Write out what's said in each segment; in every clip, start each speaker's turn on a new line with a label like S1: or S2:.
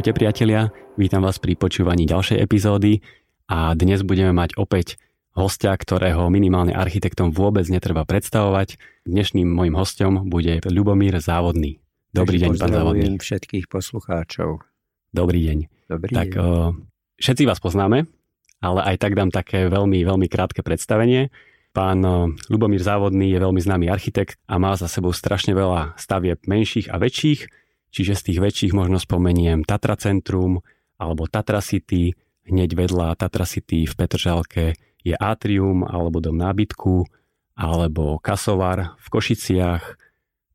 S1: Ahojte priatelia, vítam vás pri počúvaní ďalšej epizódy a dnes budeme mať opäť hostia, ktorého minimálne architektom vôbec netreba predstavovať. Dnešným môjim hostom bude Ľubomír Závodný. Dobrý deň, pán Závodný.
S2: všetkých poslucháčov.
S1: Dobrý deň.
S2: Dobrý
S1: tak,
S2: deň.
S1: O, všetci vás poznáme, ale aj tak dám také veľmi, veľmi krátke predstavenie. Pán Lubomír Závodný je veľmi známy architekt a má za sebou strašne veľa stavieb menších a väčších, Čiže z tých väčších možno spomeniem Tatra Centrum alebo Tatra City, hneď vedľa Tatra City v Petržalke je Atrium alebo Dom nábytku, alebo Kasovar v Košiciach,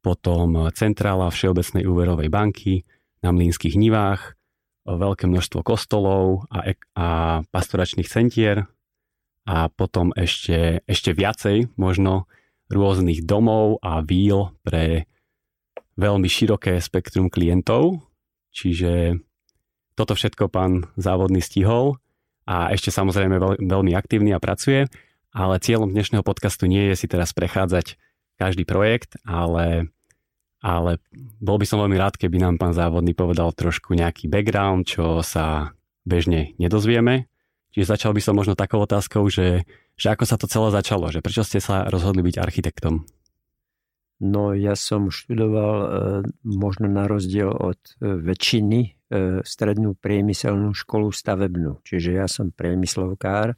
S1: potom Centrála Všeobecnej úverovej banky na Mlínskych nivách, veľké množstvo kostolov a, a pastoračných centier a potom ešte, ešte viacej možno rôznych domov a víl pre veľmi široké spektrum klientov, čiže toto všetko pán závodný stihol a ešte samozrejme veľ, veľmi aktívny a pracuje, ale cieľom dnešného podcastu nie je si teraz prechádzať každý projekt, ale, ale bol by som veľmi rád, keby nám pán závodný povedal trošku nejaký background, čo sa bežne nedozvieme. Čiže začal by som možno takou otázkou, že, že ako sa to celé začalo, že prečo ste sa rozhodli byť architektom?
S2: No ja som študoval e, možno na rozdiel od e, väčšiny e, strednú priemyselnú školu stavebnú. Čiže ja som priemyslovkár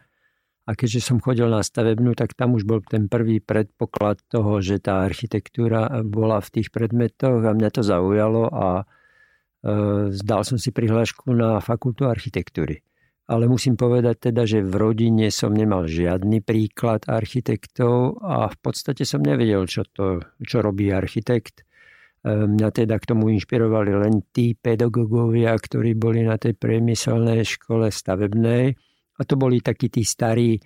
S2: a keďže som chodil na stavebnú, tak tam už bol ten prvý predpoklad toho, že tá architektúra bola v tých predmetoch a mňa to zaujalo a zdal som si prihlášku na fakultu architektúry ale musím povedať teda, že v rodine som nemal žiadny príklad architektov a v podstate som nevedel, čo, to, čo robí architekt. E, mňa teda k tomu inšpirovali len tí pedagógovia, ktorí boli na tej priemyselnej škole stavebnej. A to boli takí tí starí e,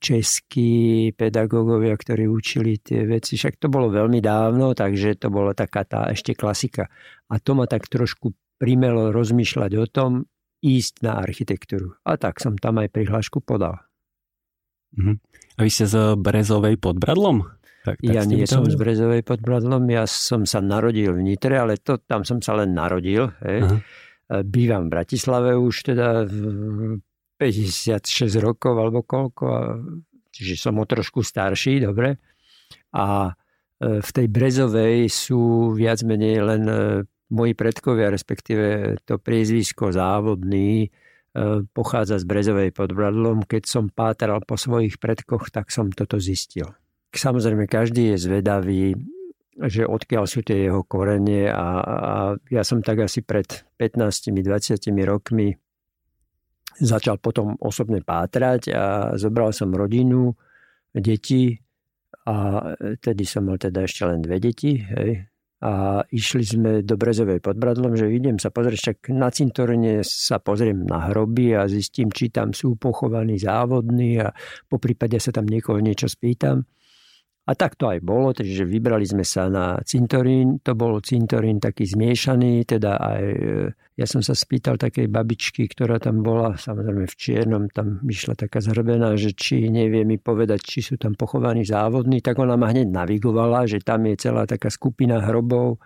S2: českí pedagógovia, ktorí učili tie veci. Však to bolo veľmi dávno, takže to bola taká tá ešte klasika. A to ma tak trošku primelo rozmýšľať o tom, ísť na architektúru. A tak som tam aj prihlášku podal.
S1: Uh-huh. A vy ste z Brezovej pod Bradlom?
S2: Tak, tak ja nie som z Brezovej pod Bradlom, ja som sa narodil v Nitre, ale to, tam som sa len narodil. Hej. Uh-huh. Bývam v Bratislave už teda 56 rokov alebo koľko, čiže som o trošku starší, dobre. A e, v tej Brezovej sú viac menej len e, moji predkovia, respektíve to priezvisko závodný, e, pochádza z Brezovej pod Bradlom. Keď som pátral po svojich predkoch, tak som toto zistil. Samozrejme, každý je zvedavý, že odkiaľ sú tie jeho korenie a, a ja som tak asi pred 15-20 rokmi začal potom osobne pátrať a zobral som rodinu, deti a tedy som mal teda ešte len dve deti, hej, a išli sme do Brezovej pod Bradlom, že idem sa pozrieť, však na cintorine sa pozriem na hroby a zistím, či tam sú pochovaní závodní a po prípade sa tam niekoho niečo spýtam. A tak to aj bolo, takže vybrali sme sa na cintorín. To bol cintorín taký zmiešaný, teda aj e, ja som sa spýtal takej babičky, ktorá tam bola, samozrejme v čiernom, tam vyšla taká zhrbená, že či nevie mi povedať, či sú tam pochovaní závodní, tak ona ma hneď navigovala, že tam je celá taká skupina hrobov,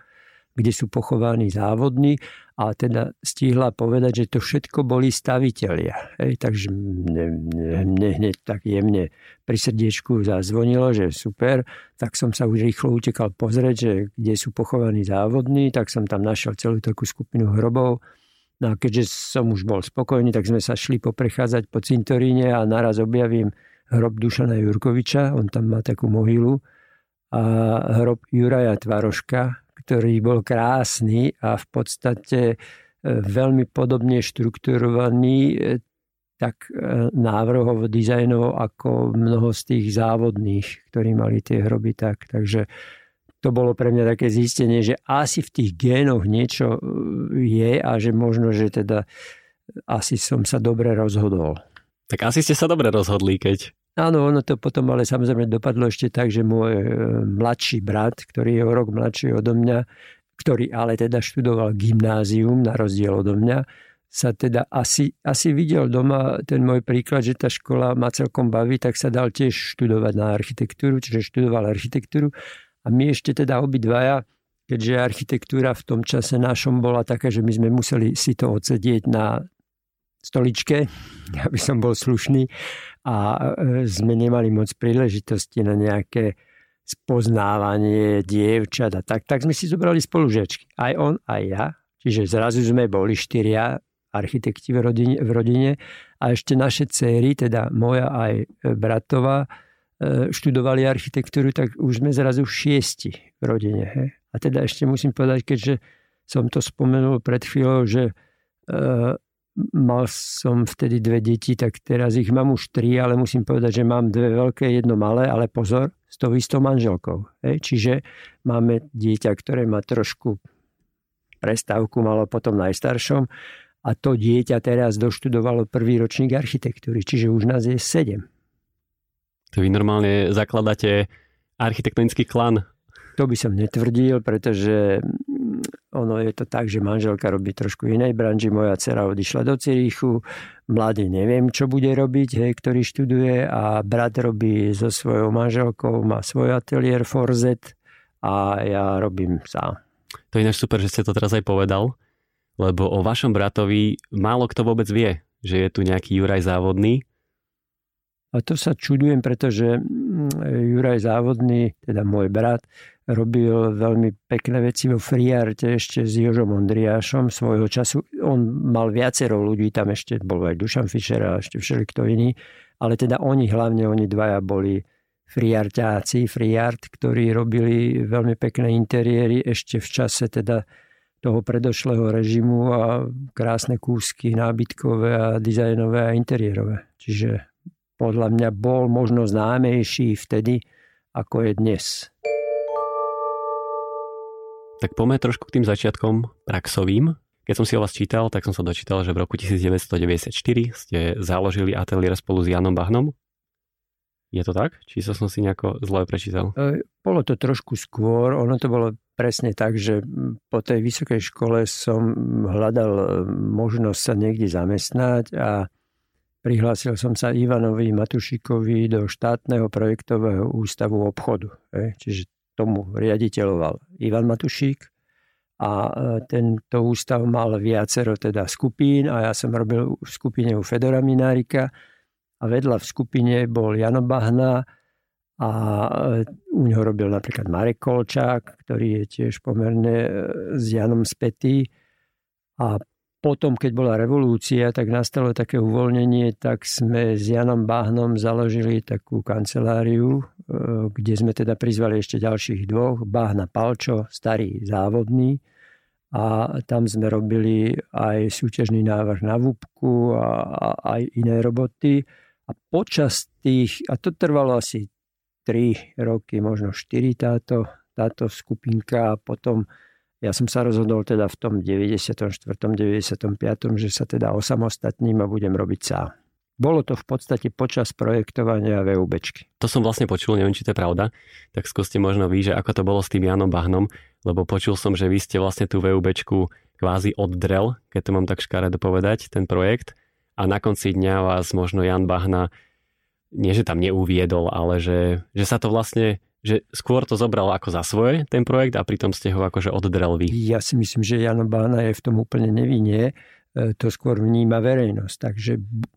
S2: kde sú pochovaní závodní a teda stihla povedať, že to všetko boli stavitelia. Hej, takže mne, mne, hneď tak jemne pri srdiečku zazvonilo, že super, tak som sa už rýchlo utekal pozrieť, že kde sú pochovaní závodní, tak som tam našiel celú takú skupinu hrobov. No a keďže som už bol spokojný, tak sme sa šli poprechádzať po cintoríne a naraz objavím hrob Dušana Jurkoviča, on tam má takú mohylu, a hrob Juraja Tvaroška, ktorý bol krásny a v podstate e, veľmi podobne štrukturovaný, e, tak e, návrhovo, dizajnovo ako mnoho z tých závodných, ktorí mali tie hroby tak. Takže to bolo pre mňa také zistenie, že asi v tých génoch niečo je a že možno, že teda asi som sa dobre rozhodol.
S1: Tak asi ste sa dobre rozhodli, keď
S2: Áno, ono to potom ale samozrejme dopadlo ešte tak, že môj e, mladší brat, ktorý je o rok mladší odo mňa, ktorý ale teda študoval gymnázium na rozdiel odo mňa, sa teda asi, asi videl doma ten môj príklad, že tá škola ma celkom baví, tak sa dal tiež študovať na architektúru, čiže študoval architektúru. A my ešte teda obidvaja, keďže architektúra v tom čase našom bola taká, že my sme museli si to odsedieť na stoličke, aby som bol slušný a e, sme nemali moc príležitosti na nejaké spoznávanie dievčat a tak, tak sme si zobrali spolužiačky. Aj on, aj ja. Čiže zrazu sme boli štyria architekti v rodine, v rodine a ešte naše céry, teda moja aj bratová, e, študovali architektúru, tak už sme zrazu šiesti v rodine. He? A teda ešte musím povedať, keďže som to spomenul pred chvíľou, že e, mal som vtedy dve deti, tak teraz ich mám už tri, ale musím povedať, že mám dve veľké, jedno malé, ale pozor, s tou istou manželkou. Hej? Čiže máme dieťa, ktoré má trošku prestávku, malo potom najstaršom a to dieťa teraz doštudovalo prvý ročník architektúry, čiže už nás je sedem.
S1: To vy normálne zakladáte architektonický klan
S2: to by som netvrdil, pretože ono je to tak, že manželka robí trošku inej branži, moja dcera odišla do Cirichu, mladý neviem, čo bude robiť, hej, ktorý študuje a brat robí so svojou manželkou, má svoj ateliér Forzet a ja robím sám.
S1: To je ináč super, že ste to teraz aj povedal, lebo o vašom bratovi málo kto vôbec vie, že je tu nejaký Juraj Závodný.
S2: A to sa čudujem, pretože Juraj Závodný, teda môj brat, robil veľmi pekné veci vo Friarte ešte s Jožom Ondriášom svojho času. On mal viacero ľudí, tam ešte bol aj Dušan Fischer a ešte všelikto iný, ale teda oni, hlavne oni dvaja boli friartáci, friart, ktorí robili veľmi pekné interiéry ešte v čase teda toho predošlého režimu a krásne kúsky nábytkové a dizajnové a interiérové. Čiže podľa mňa bol možno známejší vtedy, ako je dnes.
S1: Tak poďme trošku k tým začiatkom praxovým. Keď som si o vás čítal, tak som sa dočítal, že v roku 1994 ste založili ateliér spolu s Janom Bahnom. Je to tak? Či som si nejako zle prečítal?
S2: E, bolo to trošku skôr. Ono to bolo presne tak, že po tej vysokej škole som hľadal e, možnosť sa niekde zamestnať a prihlásil som sa Ivanovi Matušikovi do štátneho projektového ústavu obchodu. Čiže tomu riaditeľoval Ivan Matušík a e, tento ústav mal viacero teda skupín a ja som robil v skupine u Fedora Minárika a vedľa v skupine bol Jano Bahna a e, u neho robil napríklad Marek Kolčák, ktorý je tiež pomerne e, s Janom spätý a potom, keď bola revolúcia, tak nastalo také uvoľnenie, tak sme s Janom Bahnom založili takú kanceláriu, e, kde sme teda prizvali ešte ďalších dvoch, Bahna Palčo, starý závodný, a tam sme robili aj súťažný návrh na VUPku a, a aj iné roboty. A počas tých, a to trvalo asi 3 roky, možno 4 táto, táto skupinka a potom ja som sa rozhodol teda v tom 94. 95. že sa teda osamostatním a budem robiť sám. Bolo to v podstate počas projektovania VUBčky.
S1: To som vlastne počul, neviem, či to je pravda, tak skúste možno vy, že ako to bolo s tým Janom Bahnom, lebo počul som, že vy ste vlastne tú VUBčku kvázi oddrel, keď to mám tak škaredo povedať, ten projekt a na konci dňa vás možno Jan Bahna nie, že tam neuviedol, ale že, že sa to vlastne že skôr to zobral ako za svoje, ten projekt, a pritom ste ho akože oddrel vy.
S2: Ja si myslím, že Jano Bána je v tom úplne nevinne. E, to skôr vníma verejnosť. Takže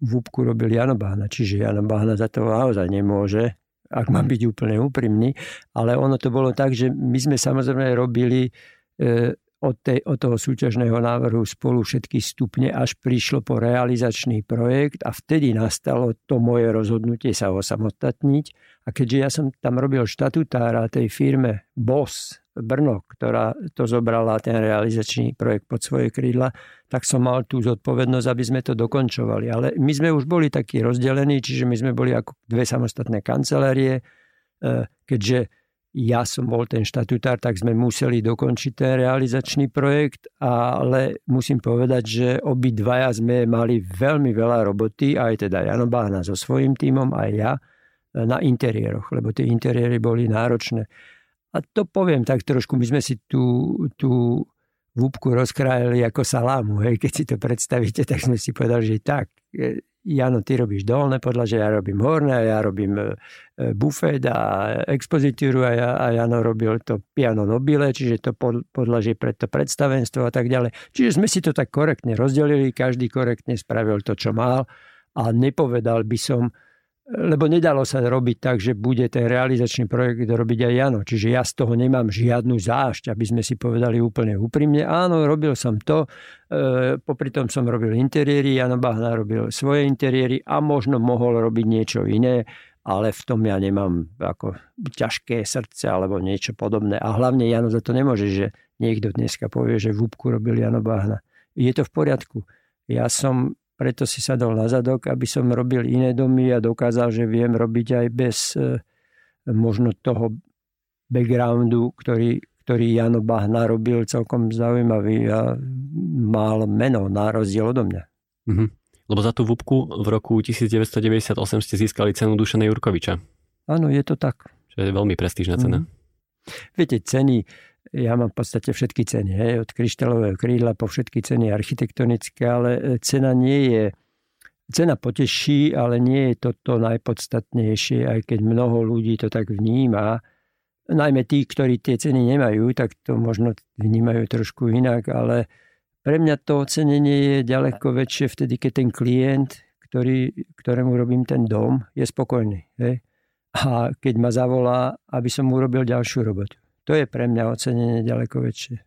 S2: v úbku robil Jano Bána, čiže Jano Bána za to naozaj nemôže, ak mám byť úplne úprimný. Ale ono to bolo tak, že my sme samozrejme robili e, od, tej, od toho súťažného návrhu spolu všetky stupne, až prišlo po realizačný projekt a vtedy nastalo to moje rozhodnutie sa osamostatniť. A keďže ja som tam robil štatutára tej firme BOS Brno, ktorá to zobrala ten realizačný projekt pod svoje krídla, tak som mal tú zodpovednosť, aby sme to dokončovali. Ale my sme už boli takí rozdelení, čiže my sme boli ako dve samostatné kancelárie, e, keďže ja som bol ten štatutár, tak sme museli dokončiť ten realizačný projekt, ale musím povedať, že obidvaja sme mali veľmi veľa roboty, aj teda Jano Bána so svojím tímom, aj ja, na interiéroch, lebo tie interiéry boli náročné. A to poviem tak trošku, my sme si tú, tú vúbku rozkrájali ako salámu, hej, keď si to predstavíte, tak sme si povedali, že tak, Jano, ty robíš dolné podlaže, ja robím horné, ja robím e, bufet a expozitúru a, ja, a Jano robil to piano nobile, čiže to podlažie pre to predstavenstvo a tak ďalej. Čiže sme si to tak korektne rozdelili, každý korektne spravil to, čo mal a nepovedal by som, lebo nedalo sa robiť tak, že bude ten realizačný projekt robiť aj Jano. Čiže ja z toho nemám žiadnu zášť, aby sme si povedali úplne úprimne. Áno, robil som to, e, popri tom som robil interiéry, Jano Bahna robil svoje interiéry a možno mohol robiť niečo iné, ale v tom ja nemám ako ťažké srdce alebo niečo podobné. A hlavne Jano za to nemôže, že niekto dneska povie, že v úbku robil Jano Bahna. Je to v poriadku. Ja som preto si sadol na zadok, aby som robil iné domy a dokázal, že viem robiť aj bez e, možno toho backgroundu, ktorý, ktorý Jano Bach narobil celkom zaujímavý a mal meno na rozdiel odo mňa.
S1: Mm-hmm. Lebo za tú vúbku v roku 1998 ste získali cenu Dušana Jurkoviča.
S2: Áno, je to tak.
S1: Čo je veľmi prestížna cena. Mm.
S2: Viete, ceny, ja mám v podstate všetky ceny, hej, od kryštálového krídla po všetky ceny architektonické, ale e, cena nie je, cena poteší, ale nie je toto najpodstatnejšie, aj keď mnoho ľudí to tak vníma. Najmä tí, ktorí tie ceny nemajú, tak to možno vnímajú trošku inak, ale pre mňa to ocenenie je ďaleko väčšie vtedy, keď ten klient, ktorý, ktorému robím ten dom, je spokojný. Hej? A keď ma zavolá, aby som urobil ďalšiu robotu. To je pre mňa ocenenie ďaleko väčšie.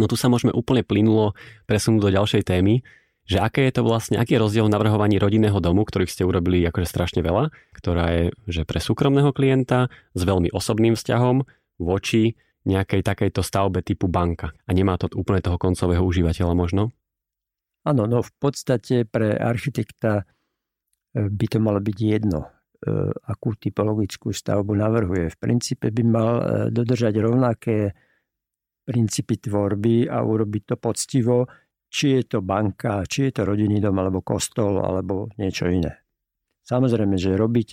S1: No tu sa môžeme úplne plynulo presunúť do ďalšej témy, že aké je to vlastne, aký je rozdiel v navrhovaní rodinného domu, ktorých ste urobili akože strašne veľa, ktorá je že pre súkromného klienta s veľmi osobným vzťahom voči nejakej takejto stavbe typu banka. A nemá to úplne toho koncového užívateľa možno?
S2: Áno, no v podstate pre architekta e, by to malo byť jedno. E, akú typologickú stavbu navrhuje. V princípe by mal e, dodržať rovnaké princípy tvorby a urobiť to poctivo, či je to banka, či je to rodinný dom, alebo kostol, alebo niečo iné. Samozrejme, že robiť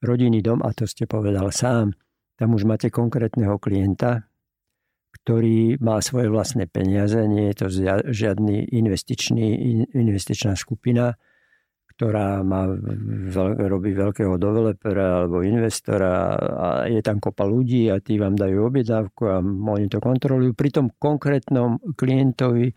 S2: rodinný dom, a to ste povedal sám, tam už máte konkrétneho klienta, ktorý má svoje vlastné peniaze, nie je to žiadny investičný, investičná skupina, ktorá má robí veľkého developera alebo investora a je tam kopa ľudí a tí vám dajú objednávku a oni to kontrolujú. Pri tom konkrétnom klientovi e,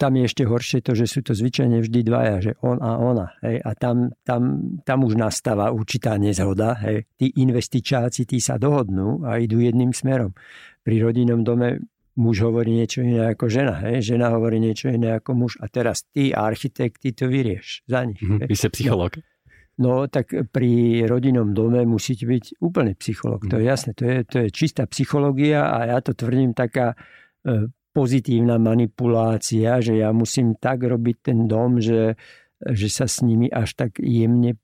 S2: tam je ešte horšie to, že sú to zvyčajne vždy dvaja, že on a ona. Hej. A tam, tam, tam už nastáva určitá nezhoda. Hej. Tí investičáci, tí sa dohodnú a idú jedným smerom. Pri rodinnom dome muž hovorí niečo iné ako žena, hej? žena hovorí niečo iné ako muž a teraz ty, architekt, ty to vyrieš za nich.
S1: Mm, vy ste psycholog.
S2: No, no tak pri rodinnom dome musíte byť úplne psycholog. Mm. To je mhm. jasné, to je, to je čistá psychológia a ja to tvrdím taká e, pozitívna manipulácia, že ja musím tak robiť ten dom, že, že sa s nimi až tak jemne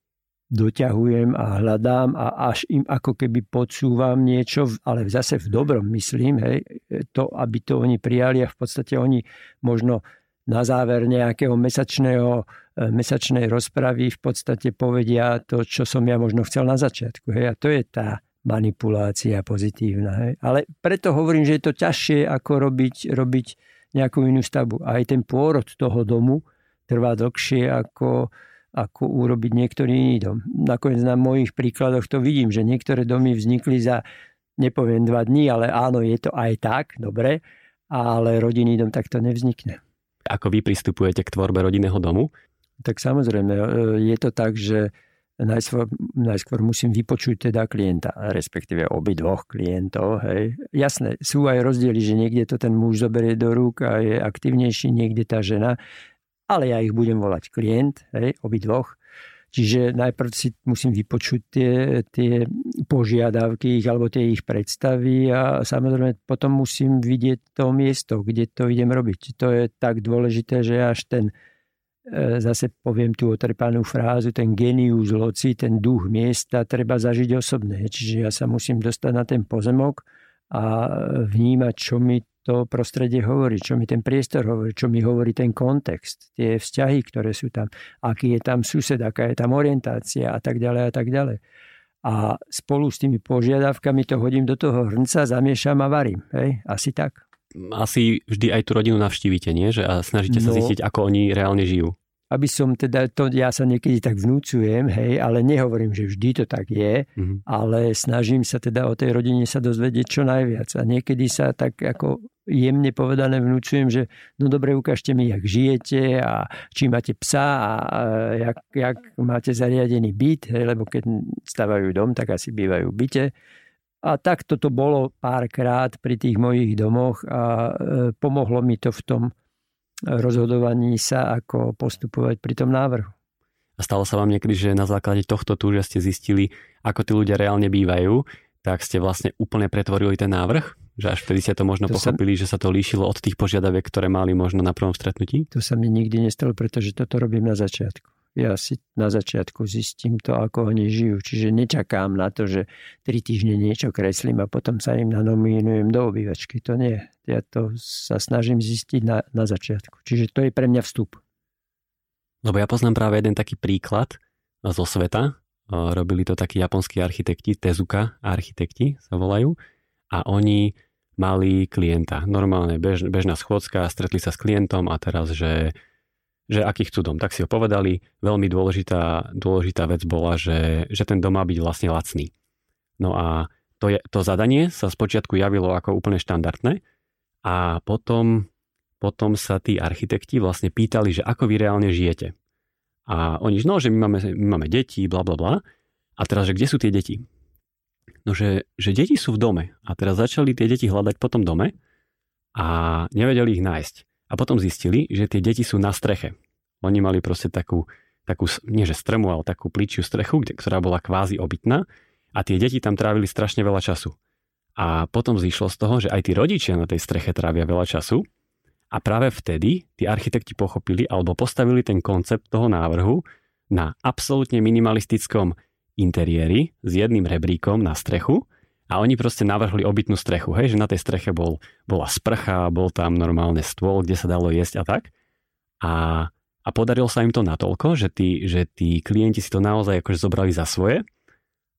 S2: doťahujem a hľadám a až im ako keby podsúvam niečo, ale zase v dobrom myslím, hej, to, aby to oni prijali a v podstate oni možno na záver nejakého mesačného, e, mesačnej rozpravy v podstate povedia to, čo som ja možno chcel na začiatku. Hej, a to je tá manipulácia pozitívna. Hej. Ale preto hovorím, že je to ťažšie ako robiť, robiť nejakú inú stavbu. Aj ten pôrod toho domu trvá dlhšie ako, ako urobiť niektorý iný dom. Nakoniec na mojich príkladoch to vidím, že niektoré domy vznikli za, nepoviem dva dní, ale áno, je to aj tak, dobre, ale rodinný dom takto nevznikne.
S1: Ako vy pristupujete k tvorbe rodinného domu?
S2: Tak samozrejme, e, je to tak, že najskôr, najskôr musím vypočuť teda klienta, respektíve obi dvoch klientov. Hej. Jasné, sú aj rozdiely, že niekde to ten muž zoberie do rúk a je aktivnejší, niekde tá žena ale ja ich budem volať klient, hej, dvoch. Čiže najprv si musím vypočuť tie, tie požiadavky ich alebo tie ich predstavy a samozrejme potom musím vidieť to miesto, kde to idem robiť. To je tak dôležité, že až ten, e, zase poviem tú otrpanú frázu, ten genius loci, ten duch miesta treba zažiť osobne. Čiže ja sa musím dostať na ten pozemok a vnímať, čo mi to prostredie hovorí, čo mi ten priestor hovorí, čo mi hovorí ten kontext, tie vzťahy, ktoré sú tam, aký je tam sused, aká je tam orientácia a tak ďalej a tak ďalej. A spolu s tými požiadavkami to hodím do toho hrnca, zamiešam a varím. Hej? Asi tak.
S1: Asi vždy aj tú rodinu navštívite, nie? Že a snažíte sa no, zistiť, ako oni reálne žijú.
S2: aby som teda, to ja sa niekedy tak vnúcujem, hej, ale nehovorím, že vždy to tak je, mm-hmm. ale snažím sa teda o tej rodine sa dozvedieť čo najviac. A niekedy sa tak ako jemne povedané vnúcujem, že no dobre, ukážte mi, jak žijete a či máte psa a, a jak, jak máte zariadený byt, hej, lebo keď stavajú dom, tak asi bývajú v byte. A tak toto bolo párkrát pri tých mojich domoch a e, pomohlo mi to v tom rozhodovaní sa, ako postupovať pri tom návrhu.
S1: A stalo sa vám niekedy, že na základe tohto tu, že ste zistili, ako tí ľudia reálne bývajú, tak ste vlastne úplne pretvorili ten návrh? Že až vtedy ste to možno to pochopili, sa... že sa to líšilo od tých požiadaviek, ktoré mali možno na prvom stretnutí?
S2: To sa mi nikdy nestalo, pretože toto robím na začiatku ja si na začiatku zistím to, ako oni žijú. Čiže nečakám na to, že tri týždne niečo kreslím a potom sa im nanominujem do obývačky. To nie. Ja to sa snažím zistiť na, na začiatku. Čiže to je pre mňa vstup.
S1: Lebo ja poznám práve jeden taký príklad zo sveta. Robili to takí japonskí architekti, Tezuka architekti sa volajú. A oni mali klienta. Normálne bež, bežná schôdzka, stretli sa s klientom a teraz, že že aký chcú dom. Tak si ho povedali. Veľmi dôležitá, dôležitá vec bola, že, že ten dom má byť vlastne lacný. No a to, je, to zadanie sa spočiatku javilo ako úplne štandardné a potom, potom sa tí architekti vlastne pýtali, že ako vy reálne žijete. A oni, no, že my máme, my máme deti, bla bla bla. A teraz, že kde sú tie deti? No, že, že deti sú v dome. A teraz začali tie deti hľadať po tom dome a nevedeli ich nájsť. A potom zistili, že tie deti sú na streche. Oni mali proste takú, takú nie že strmu, ale takú pličiu strechu, ktorá bola kvázi obytná a tie deti tam trávili strašne veľa času. A potom zišlo z toho, že aj tí rodičia na tej streche trávia veľa času a práve vtedy tí architekti pochopili alebo postavili ten koncept toho návrhu na absolútne minimalistickom interiéri s jedným rebríkom na strechu a oni proste navrhli obytnú strechu, hej, že na tej streche bol, bola sprcha, bol tam normálne stôl, kde sa dalo jesť a tak. A, a podarilo sa im to natoľko, že tí, že tí klienti si to naozaj akože zobrali za svoje.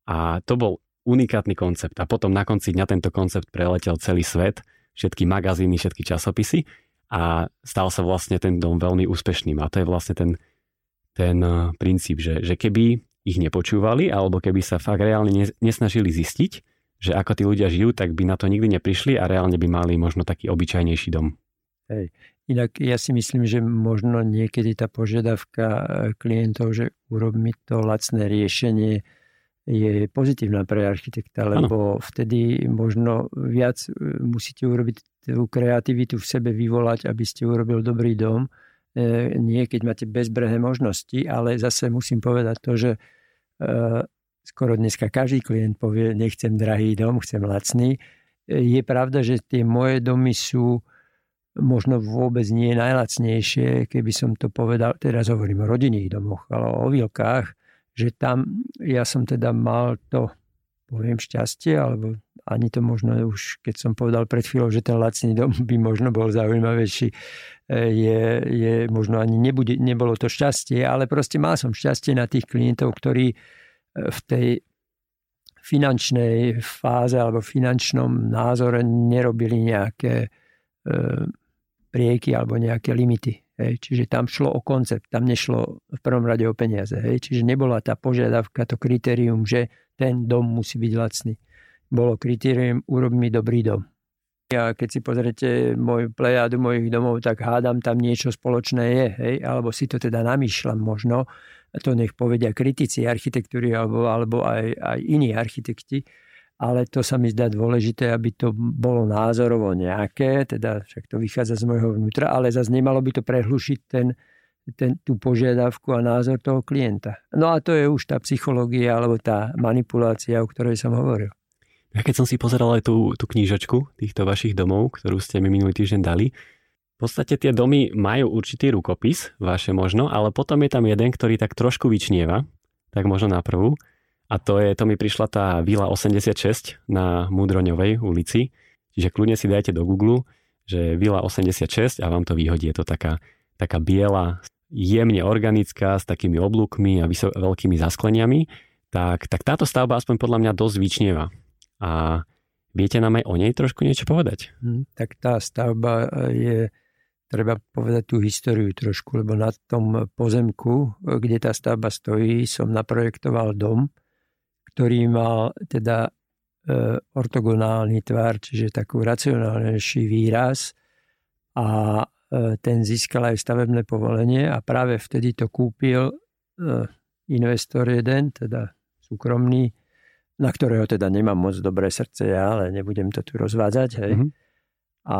S1: A to bol unikátny koncept. A potom na konci dňa tento koncept preletel celý svet, všetky magazíny, všetky časopisy a stal sa vlastne ten dom veľmi úspešným. A to je vlastne ten, ten eh, princíp, že, že keby ich nepočúvali, alebo keby sa fakt reálne nesnažili zistiť, že ako tí ľudia žijú, tak by na to nikdy neprišli a reálne by mali možno taký obyčajnejší dom.
S2: Hej. Inak ja si myslím, že možno niekedy tá požiadavka e, klientov, že urob mi to lacné riešenie, je pozitívna pre architekta, lebo ano. vtedy možno viac e, musíte urobiť tú kreativitu v sebe vyvolať, aby ste urobil dobrý dom. E, nie keď máte bezbrehé možnosti, ale zase musím povedať to, že skoro dneska každý klient povie, nechcem drahý dom, chcem lacný. Je pravda, že tie moje domy sú možno vôbec nie najlacnejšie, keby som to povedal, teraz hovorím o rodinných domoch, ale o vilkách, že tam ja som teda mal to, poviem šťastie, alebo ani to možno už, keď som povedal pred chvíľou, že ten lacný dom by možno bol zaujímavejší, je, je možno ani nebude, nebolo to šťastie, ale proste mal som šťastie na tých klientov, ktorí v tej finančnej fáze alebo finančnom názore nerobili nejaké e, prieky alebo nejaké limity. Hej. Čiže tam šlo o koncept, tam nešlo v prvom rade o peniaze. Hej. Čiže nebola tá požiadavka, to kritérium, že ten dom musí byť lacný. Bolo kritérium, urob mi dobrý dom. A keď si pozrete môj plejádu mojich domov, tak hádam, tam niečo spoločné je, hej? alebo si to teda namýšľam možno, to nech povedia kritici architektúry alebo, alebo aj, aj iní architekti, ale to sa mi zdá dôležité, aby to bolo názorovo nejaké, teda však to vychádza z môjho vnútra, ale zase nemalo by to prehlušiť ten, ten, tú požiadavku a názor toho klienta. No a to je už tá psychológia alebo tá manipulácia, o ktorej som hovoril.
S1: Ja keď som si pozeral aj tú, tú knížočku týchto vašich domov, ktorú ste mi minulý týždeň dali, v podstate tie domy majú určitý rukopis, vaše možno, ale potom je tam jeden, ktorý tak trošku vyčnieva, tak možno na prvú. A to je, to mi prišla tá Vila 86 na Mudroňovej ulici. Čiže kľudne si dajte do Google, že Vila 86 a vám to vyhodí. Je to taká, taká biela, jemne organická, s takými oblúkmi a vysok, veľkými zaskleniami. Tak, tak táto stavba aspoň podľa mňa dosť vyčnieva. A viete nám aj o nej trošku niečo povedať?
S2: Hmm, tak tá stavba je treba povedať tú históriu trošku, lebo na tom pozemku, kde tá stavba stojí, som naprojektoval dom, ktorý mal teda e, ortogonálny tvar, čiže takú racionálnejší výraz a e, ten získal aj stavebné povolenie a práve vtedy to kúpil e, investor jeden, teda súkromný, na ktorého teda nemám moc dobré srdce ja, ale nebudem to tu rozvádzať, hej. Mm-hmm a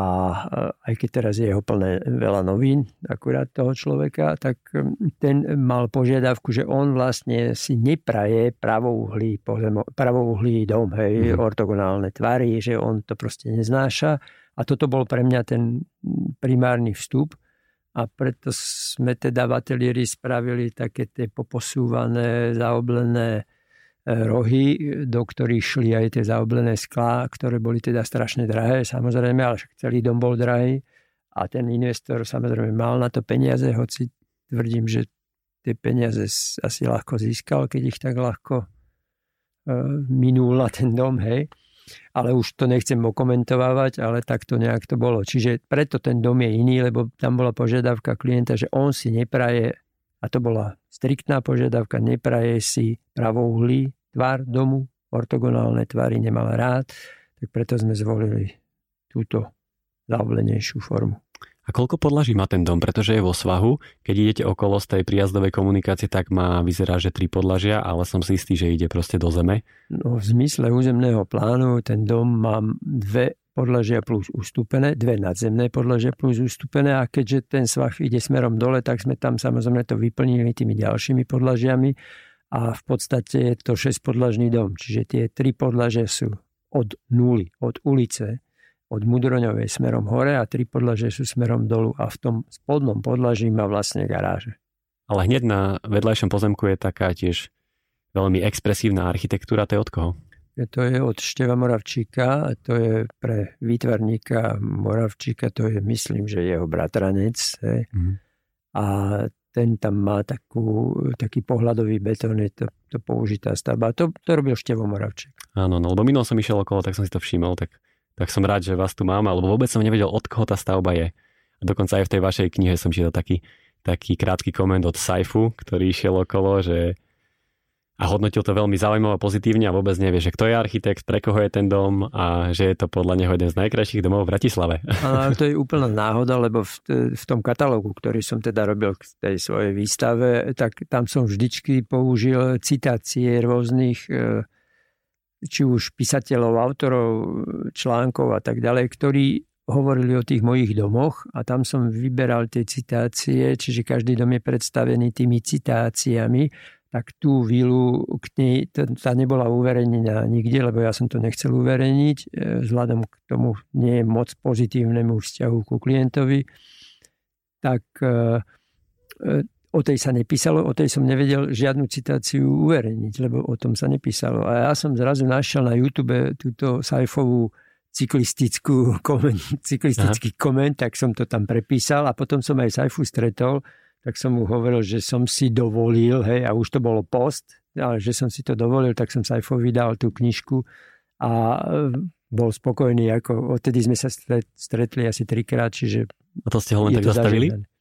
S2: aj keď teraz je jeho plné veľa novín, akurát toho človeka, tak ten mal požiadavku, že on vlastne si nepraje pravouhlý, pravouhlý dom, hej, mm-hmm. ortogonálne tvary, že on to proste neznáša. A toto bol pre mňa ten primárny vstup. A preto sme teda v ateliéri spravili také tie poposúvané, zaoblené rohy, do ktorých šli aj tie zaoblené sklá, ktoré boli teda strašne drahé, samozrejme, ale však celý dom bol drahý a ten investor samozrejme mal na to peniaze, hoci tvrdím, že tie peniaze asi ľahko získal, keď ich tak ľahko uh, minul na ten dom, hej. Ale už to nechcem okomentovať, ale tak to nejak to bolo. Čiže preto ten dom je iný, lebo tam bola požiadavka klienta, že on si nepraje, a to bola striktná požiadavka, nepraje si pravouhlí tvar domu, ortogonálne tvary nemal rád, tak preto sme zvolili túto zaoblenejšiu formu.
S1: A koľko podlaží má ten dom? Pretože je vo svahu. Keď idete okolo z tej prijazdovej komunikácie, tak má vyzerá, že tri podlažia, ale som si istý, že ide proste do zeme.
S2: No, v zmysle územného plánu ten dom má dve podlažia plus ustúpené, dve nadzemné podlažia plus ustúpené a keďže ten svah ide smerom dole, tak sme tam samozrejme to vyplnili tými ďalšími podlažiami a v podstate je to 6-podlažný dom. Čiže tie tri podlaže sú od nuly, od ulice, od Mudroňovej smerom hore a tri podlaže sú smerom dolu a v tom spodnom podlaží má vlastne garáže.
S1: Ale hneď na vedľajšom pozemku je taká tiež veľmi expresívna architektúra, to je od koho?
S2: To je od Števa Moravčíka, to je pre výtvarníka Moravčíka, to je myslím, že jeho bratranec. Mm. A ten tam má takú, taký pohľadový betón, je to, to použitá stavba. To, to robil Števo Moravček.
S1: Áno, no lebo minul som išiel okolo, tak som si to všimol, tak, tak som rád, že vás tu mám, alebo vôbec som nevedel, od koho tá stavba je. A dokonca aj v tej vašej knihe som čítal taký, taký krátky koment od Saifu, ktorý išiel okolo, že a hodnotil to veľmi zaujímavé a pozitívne a vôbec nevie, že kto je architekt, pre koho je ten dom a že je to podľa neho jeden z najkrajších domov v Bratislave.
S2: A to je úplná náhoda, lebo v, v tom katalógu, ktorý som teda robil v tej svojej výstave, tak tam som vždycky použil citácie rôznych e, či už písateľov, autorov, článkov a tak ďalej, ktorí hovorili o tých mojich domoch a tam som vyberal tie citácie, čiže každý dom je predstavený tými citáciami tak tú vilu k nej, tá nebola uverejnená nikde, lebo ja som to nechcel uverejniť, e, vzhľadom k tomu nie je moc pozitívnemu vzťahu ku klientovi, tak e, e, o tej sa nepísalo, o tej som nevedel žiadnu citáciu uverejniť, lebo o tom sa nepísalo. A ja som zrazu našiel na YouTube túto Saifovú cyklistickú koment, cyklistický Aha. koment, tak som to tam prepísal a potom som aj Saifu stretol tak som mu hovoril, že som si dovolil, hej, a už to bolo post, ale že som si to dovolil, tak som sa aj vydal tú knižku a e, bol spokojný, ako odtedy sme sa stretli asi trikrát, čiže...
S1: A to ste ho len tak zastavili? Zaživené.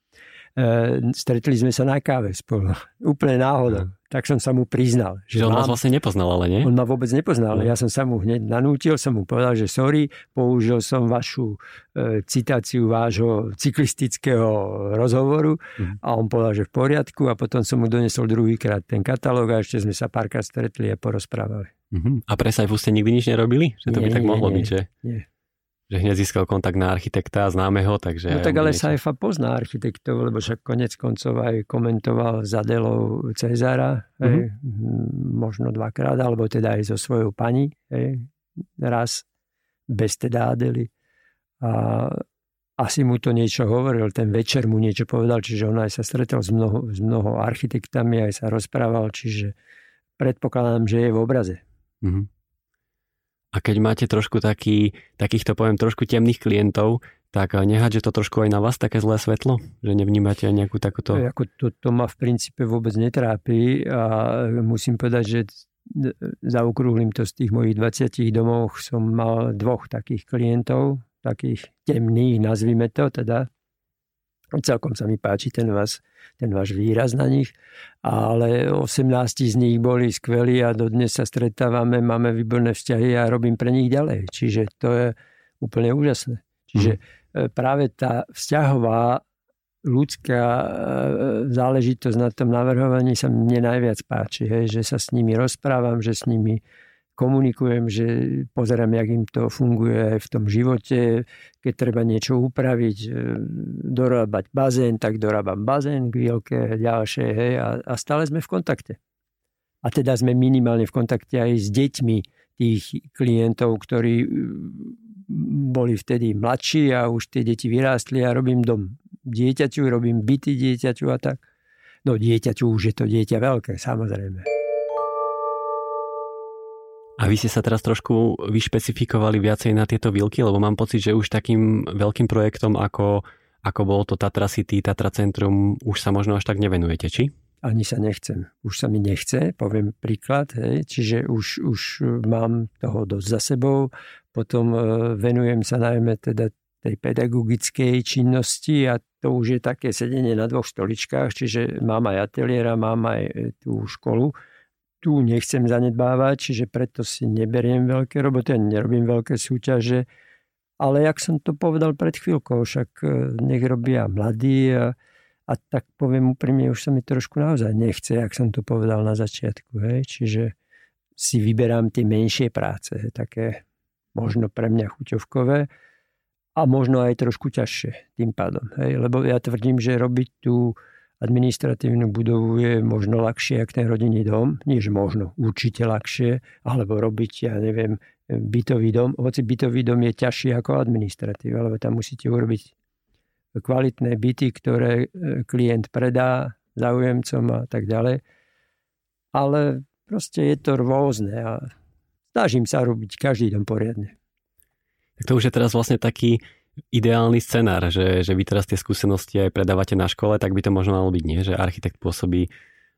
S2: E, stretli sme sa na káve spolu. Úplne náhodou. No. Tak som sa mu priznal.
S1: Že, že on mám... vás vlastne nepoznal, ale nie?
S2: On ma vôbec nepoznal. No. Ja som sa mu hneď nanútil, som mu povedal, že sorry, použil som vašu e, citáciu vášho cyklistického rozhovoru mm. a on povedal, že v poriadku a potom som mu donesol druhýkrát ten katalóg a ešte sme sa párkrát stretli a porozprávali.
S1: Mm-hmm. A pre Saifu ste nikdy nič nerobili? Že to nie, by tak nie, mohlo nie, byť, že?
S2: Nie
S1: že hneď získal kontakt na architekta známeho, takže...
S2: No tak ale niečo... Saifa pozná architektov, lebo však konec koncov aj komentoval za Delou Cezara, mm-hmm. hej, možno dvakrát, alebo teda aj so svojou pani, hej, raz bez teda Adely. A asi mu to niečo hovoril, ten večer mu niečo povedal, čiže on aj sa stretol s mnoho, s mnoho architektami, aj sa rozprával, čiže predpokladám, že je v obraze. Mm-hmm.
S1: A keď máte trošku taký, takýchto, poviem, trošku temných klientov, tak nehádže to trošku aj na vás také zlé svetlo? Že nevnímate aj nejakú takúto...
S2: Ako to, to ma v princípe vôbec netrápi a musím povedať, že zaokrúhlim to z tých mojich 20 domov som mal dvoch takých klientov, takých temných, nazvime to teda, Celkom sa mi páči ten, vás, ten váš výraz na nich, ale 18 z nich boli skvelí a dodnes sa stretávame, máme výborné vzťahy a robím pre nich ďalej. Čiže to je úplne úžasné. Čiže mm. práve tá vzťahová ľudská e, záležitosť na tom navrhovaní sa mne najviac páči, hej, že sa s nimi rozprávam, že s nimi komunikujem, že pozerám, jak im to funguje aj v tom živote. Keď treba niečo upraviť, e, dorábať bazén, tak dorábam bazén, kvílke, ďalšie, hej, a, a stále sme v kontakte. A teda sme minimálne v kontakte aj s deťmi tých klientov, ktorí boli vtedy mladší a už tie deti vyrástli a robím dom dieťaťu, robím byty dieťaťu a tak. No dieťaťu už je to dieťa veľké, samozrejme.
S1: A vy ste sa teraz trošku vyšpecifikovali viacej na tieto výlky, lebo mám pocit, že už takým veľkým projektom, ako, ako bolo to Tatra City, Tatra Centrum, už sa možno až tak nevenujete, či?
S2: Ani sa nechcem. Už sa mi nechce, poviem príklad. Hej. Čiže už, už mám toho dosť za sebou. Potom e, venujem sa najmä teda tej pedagogickej činnosti a to už je také sedenie na dvoch stoličkách, čiže mám aj ateliéra, mám aj e, tú školu. Tu nechcem zanedbávať, čiže preto si neberiem veľké roboty, ani nerobím veľké súťaže. Ale jak som to povedal pred chvíľkou, však e, nech robia mladí a, a tak poviem úprimne, už sa mi trošku naozaj nechce, jak som to povedal na začiatku. Hej. Čiže si vyberám tie menšie práce, také možno pre mňa chuťovkové a možno aj trošku ťažšie tým pádom. Hej? Lebo ja tvrdím, že robiť tú administratívnu budovu je možno ľahšie, ako ten rodinný dom. Nie, že možno, určite ľahšie. Alebo robiť, ja neviem, bytový dom. Hoci bytový dom je ťažší ako administratíva, lebo tam musíte urobiť kvalitné byty, ktoré e, klient predá záujemcom a tak ďalej. Ale proste je to rôzne a snažím sa robiť každý dom poriadne.
S1: Tak to už je teraz vlastne taký ideálny scenár, že, že vy teraz tie skúsenosti aj predávate na škole, tak by to možno malo byť nie, že architekt pôsobí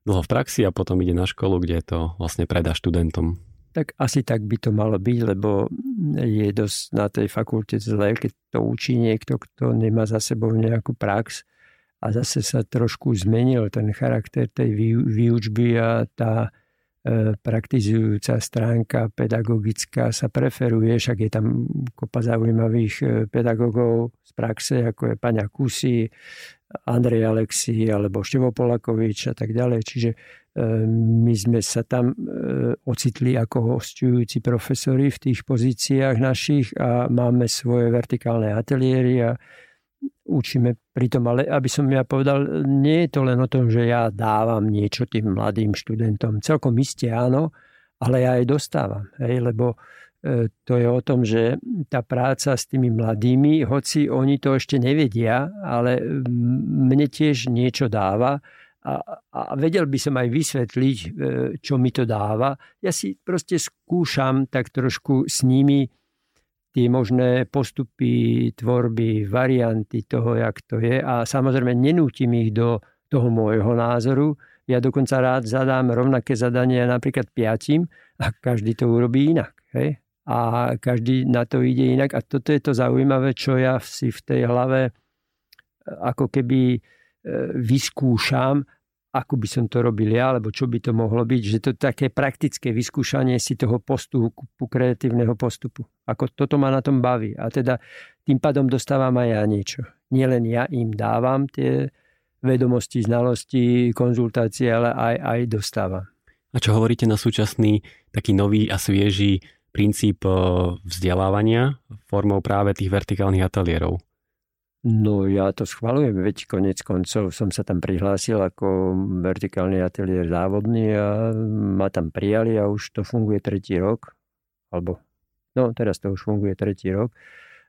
S1: dlho v praxi a potom ide na školu, kde to vlastne predá študentom.
S2: Tak asi tak by to malo byť, lebo je dosť na tej fakulte zle, keď to učí niekto, kto nemá za sebou nejakú prax a zase sa trošku zmenil ten charakter tej výučby a tá praktizujúca stránka pedagogická sa preferuje, však je tam kopa zaujímavých e, pedagogov z praxe, ako je Paňa Kusy, Andrej Alexi alebo Števo Polakovič a tak ďalej. Čiže e, my sme sa tam ocitli ako hostujúci profesori v tých pozíciách našich a máme svoje vertikálne ateliéry a učíme pritom, ale aby som ja povedal, nie je to len o tom, že ja dávam niečo tým mladým študentom. Celkom iste áno, ale ja aj dostávam. Hej, lebo e, to je o tom, že tá práca s tými mladými, hoci oni to ešte nevedia, ale mne tiež niečo dáva a, a vedel by som aj vysvetliť, e, čo mi to dáva. Ja si proste skúšam tak trošku s nimi tie možné postupy, tvorby, varianty toho, jak to je a samozrejme nenútim ich do toho môjho názoru. Ja dokonca rád zadám rovnaké zadanie napríklad piatim a každý to urobí inak. Hej? A každý na to ide inak. A toto je to zaujímavé, čo ja si v tej hlave ako keby e, vyskúšam ako by som to robil ja, alebo čo by to mohlo byť, že to je také praktické vyskúšanie si toho postupu, kreatívneho postupu. Ako toto ma na tom baví. A teda tým pádom dostávam aj ja niečo. Nielen ja im dávam tie vedomosti, znalosti, konzultácie, ale aj, aj dostávam.
S1: A čo hovoríte na súčasný taký nový a svieži princíp eh, vzdelávania formou práve tých vertikálnych ateliérov?
S2: No ja to schvalujem, veď konec koncov som sa tam prihlásil ako vertikálny ateliér závodný a ma tam prijali a už to funguje tretí rok. Alebo, no teraz to už funguje tretí rok.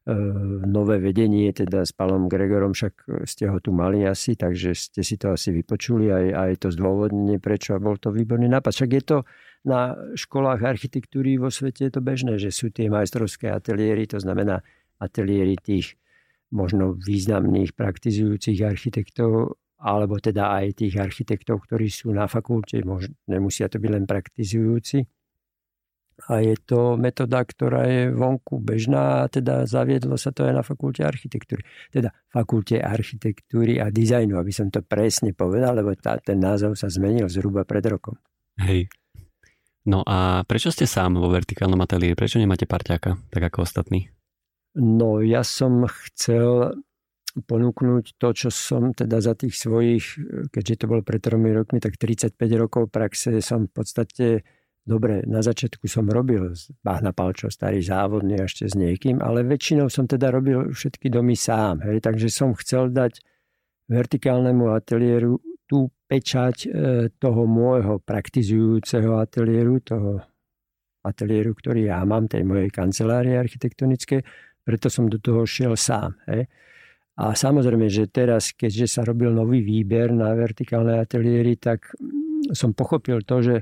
S2: E, nové vedenie teda s Palom Gregorom, však ste ho tu mali asi, takže ste si to asi vypočuli aj, aj to zdôvodnenie, prečo a bol to výborný nápad. Však je to na školách architektúry vo svete je to bežné, že sú tie majstrovské ateliéry, to znamená ateliéry tých možno významných praktizujúcich architektov, alebo teda aj tých architektov, ktorí sú na fakulte, možno, nemusia to byť len praktizujúci. a je to metóda, ktorá je vonku bežná a teda zaviedlo sa to aj na fakulte architektúry. Teda fakulte architektúry a dizajnu, aby som to presne povedal, lebo tá, ten názov sa zmenil zhruba pred rokom.
S1: Hej. No a prečo ste sám vo vertikálnom ateliéri? Prečo nemáte parťáka, tak ako ostatní?
S2: No ja som chcel ponúknuť to, čo som teda za tých svojich, keďže to bolo pred tromi rokmi, tak 35 rokov praxe som v podstate Dobre, na začiatku som robil z Bahna Palčo, starý závodný ešte s niekým, ale väčšinou som teda robil všetky domy sám. Hej, takže som chcel dať vertikálnemu ateliéru tú pečať e, toho môjho praktizujúceho ateliéru, toho ateliéru, ktorý ja mám, tej mojej kancelárie architektonické, preto som do toho šiel sám. Hej. A samozrejme, že teraz, keďže sa robil nový výber na vertikálne ateliéry, tak som pochopil to, že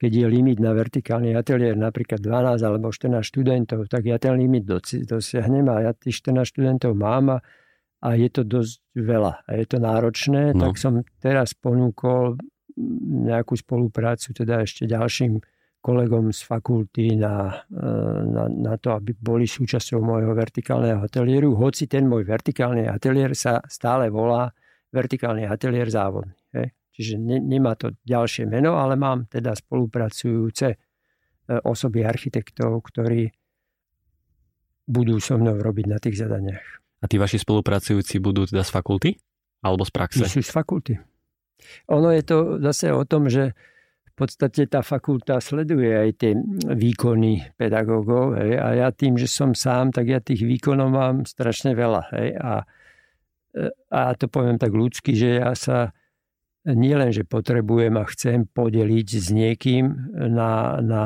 S2: keď je limit na vertikálny ateliér napríklad 12 alebo 14 študentov, tak ja ten limit dosiahnem a ja tých 14 študentov mám a, a je to dosť veľa a je to náročné, no. tak som teraz ponúkol nejakú spoluprácu teda ešte ďalším kolegom z fakulty na, na, na to, aby boli súčasťou môjho vertikálneho ateliéru, hoci ten môj vertikálny ateliér sa stále volá vertikálny ateliér závodný. Hej. Čiže ne, nemá to ďalšie meno, ale mám teda spolupracujúce e, osoby architektov, ktorí budú so mnou robiť na tých zadaniach.
S1: A tí vaši spolupracujúci budú teda z fakulty? Alebo z praxe?
S2: Sú z fakulty. Ono je to zase o tom, že podstate tá fakulta sleduje aj tie výkony pedagógov hej, a ja tým, že som sám, tak ja tých výkonov mám strašne veľa. Hej, a, e, a to poviem tak ľudsky, že ja sa nie len, že potrebujem a chcem podeliť s niekým na, na,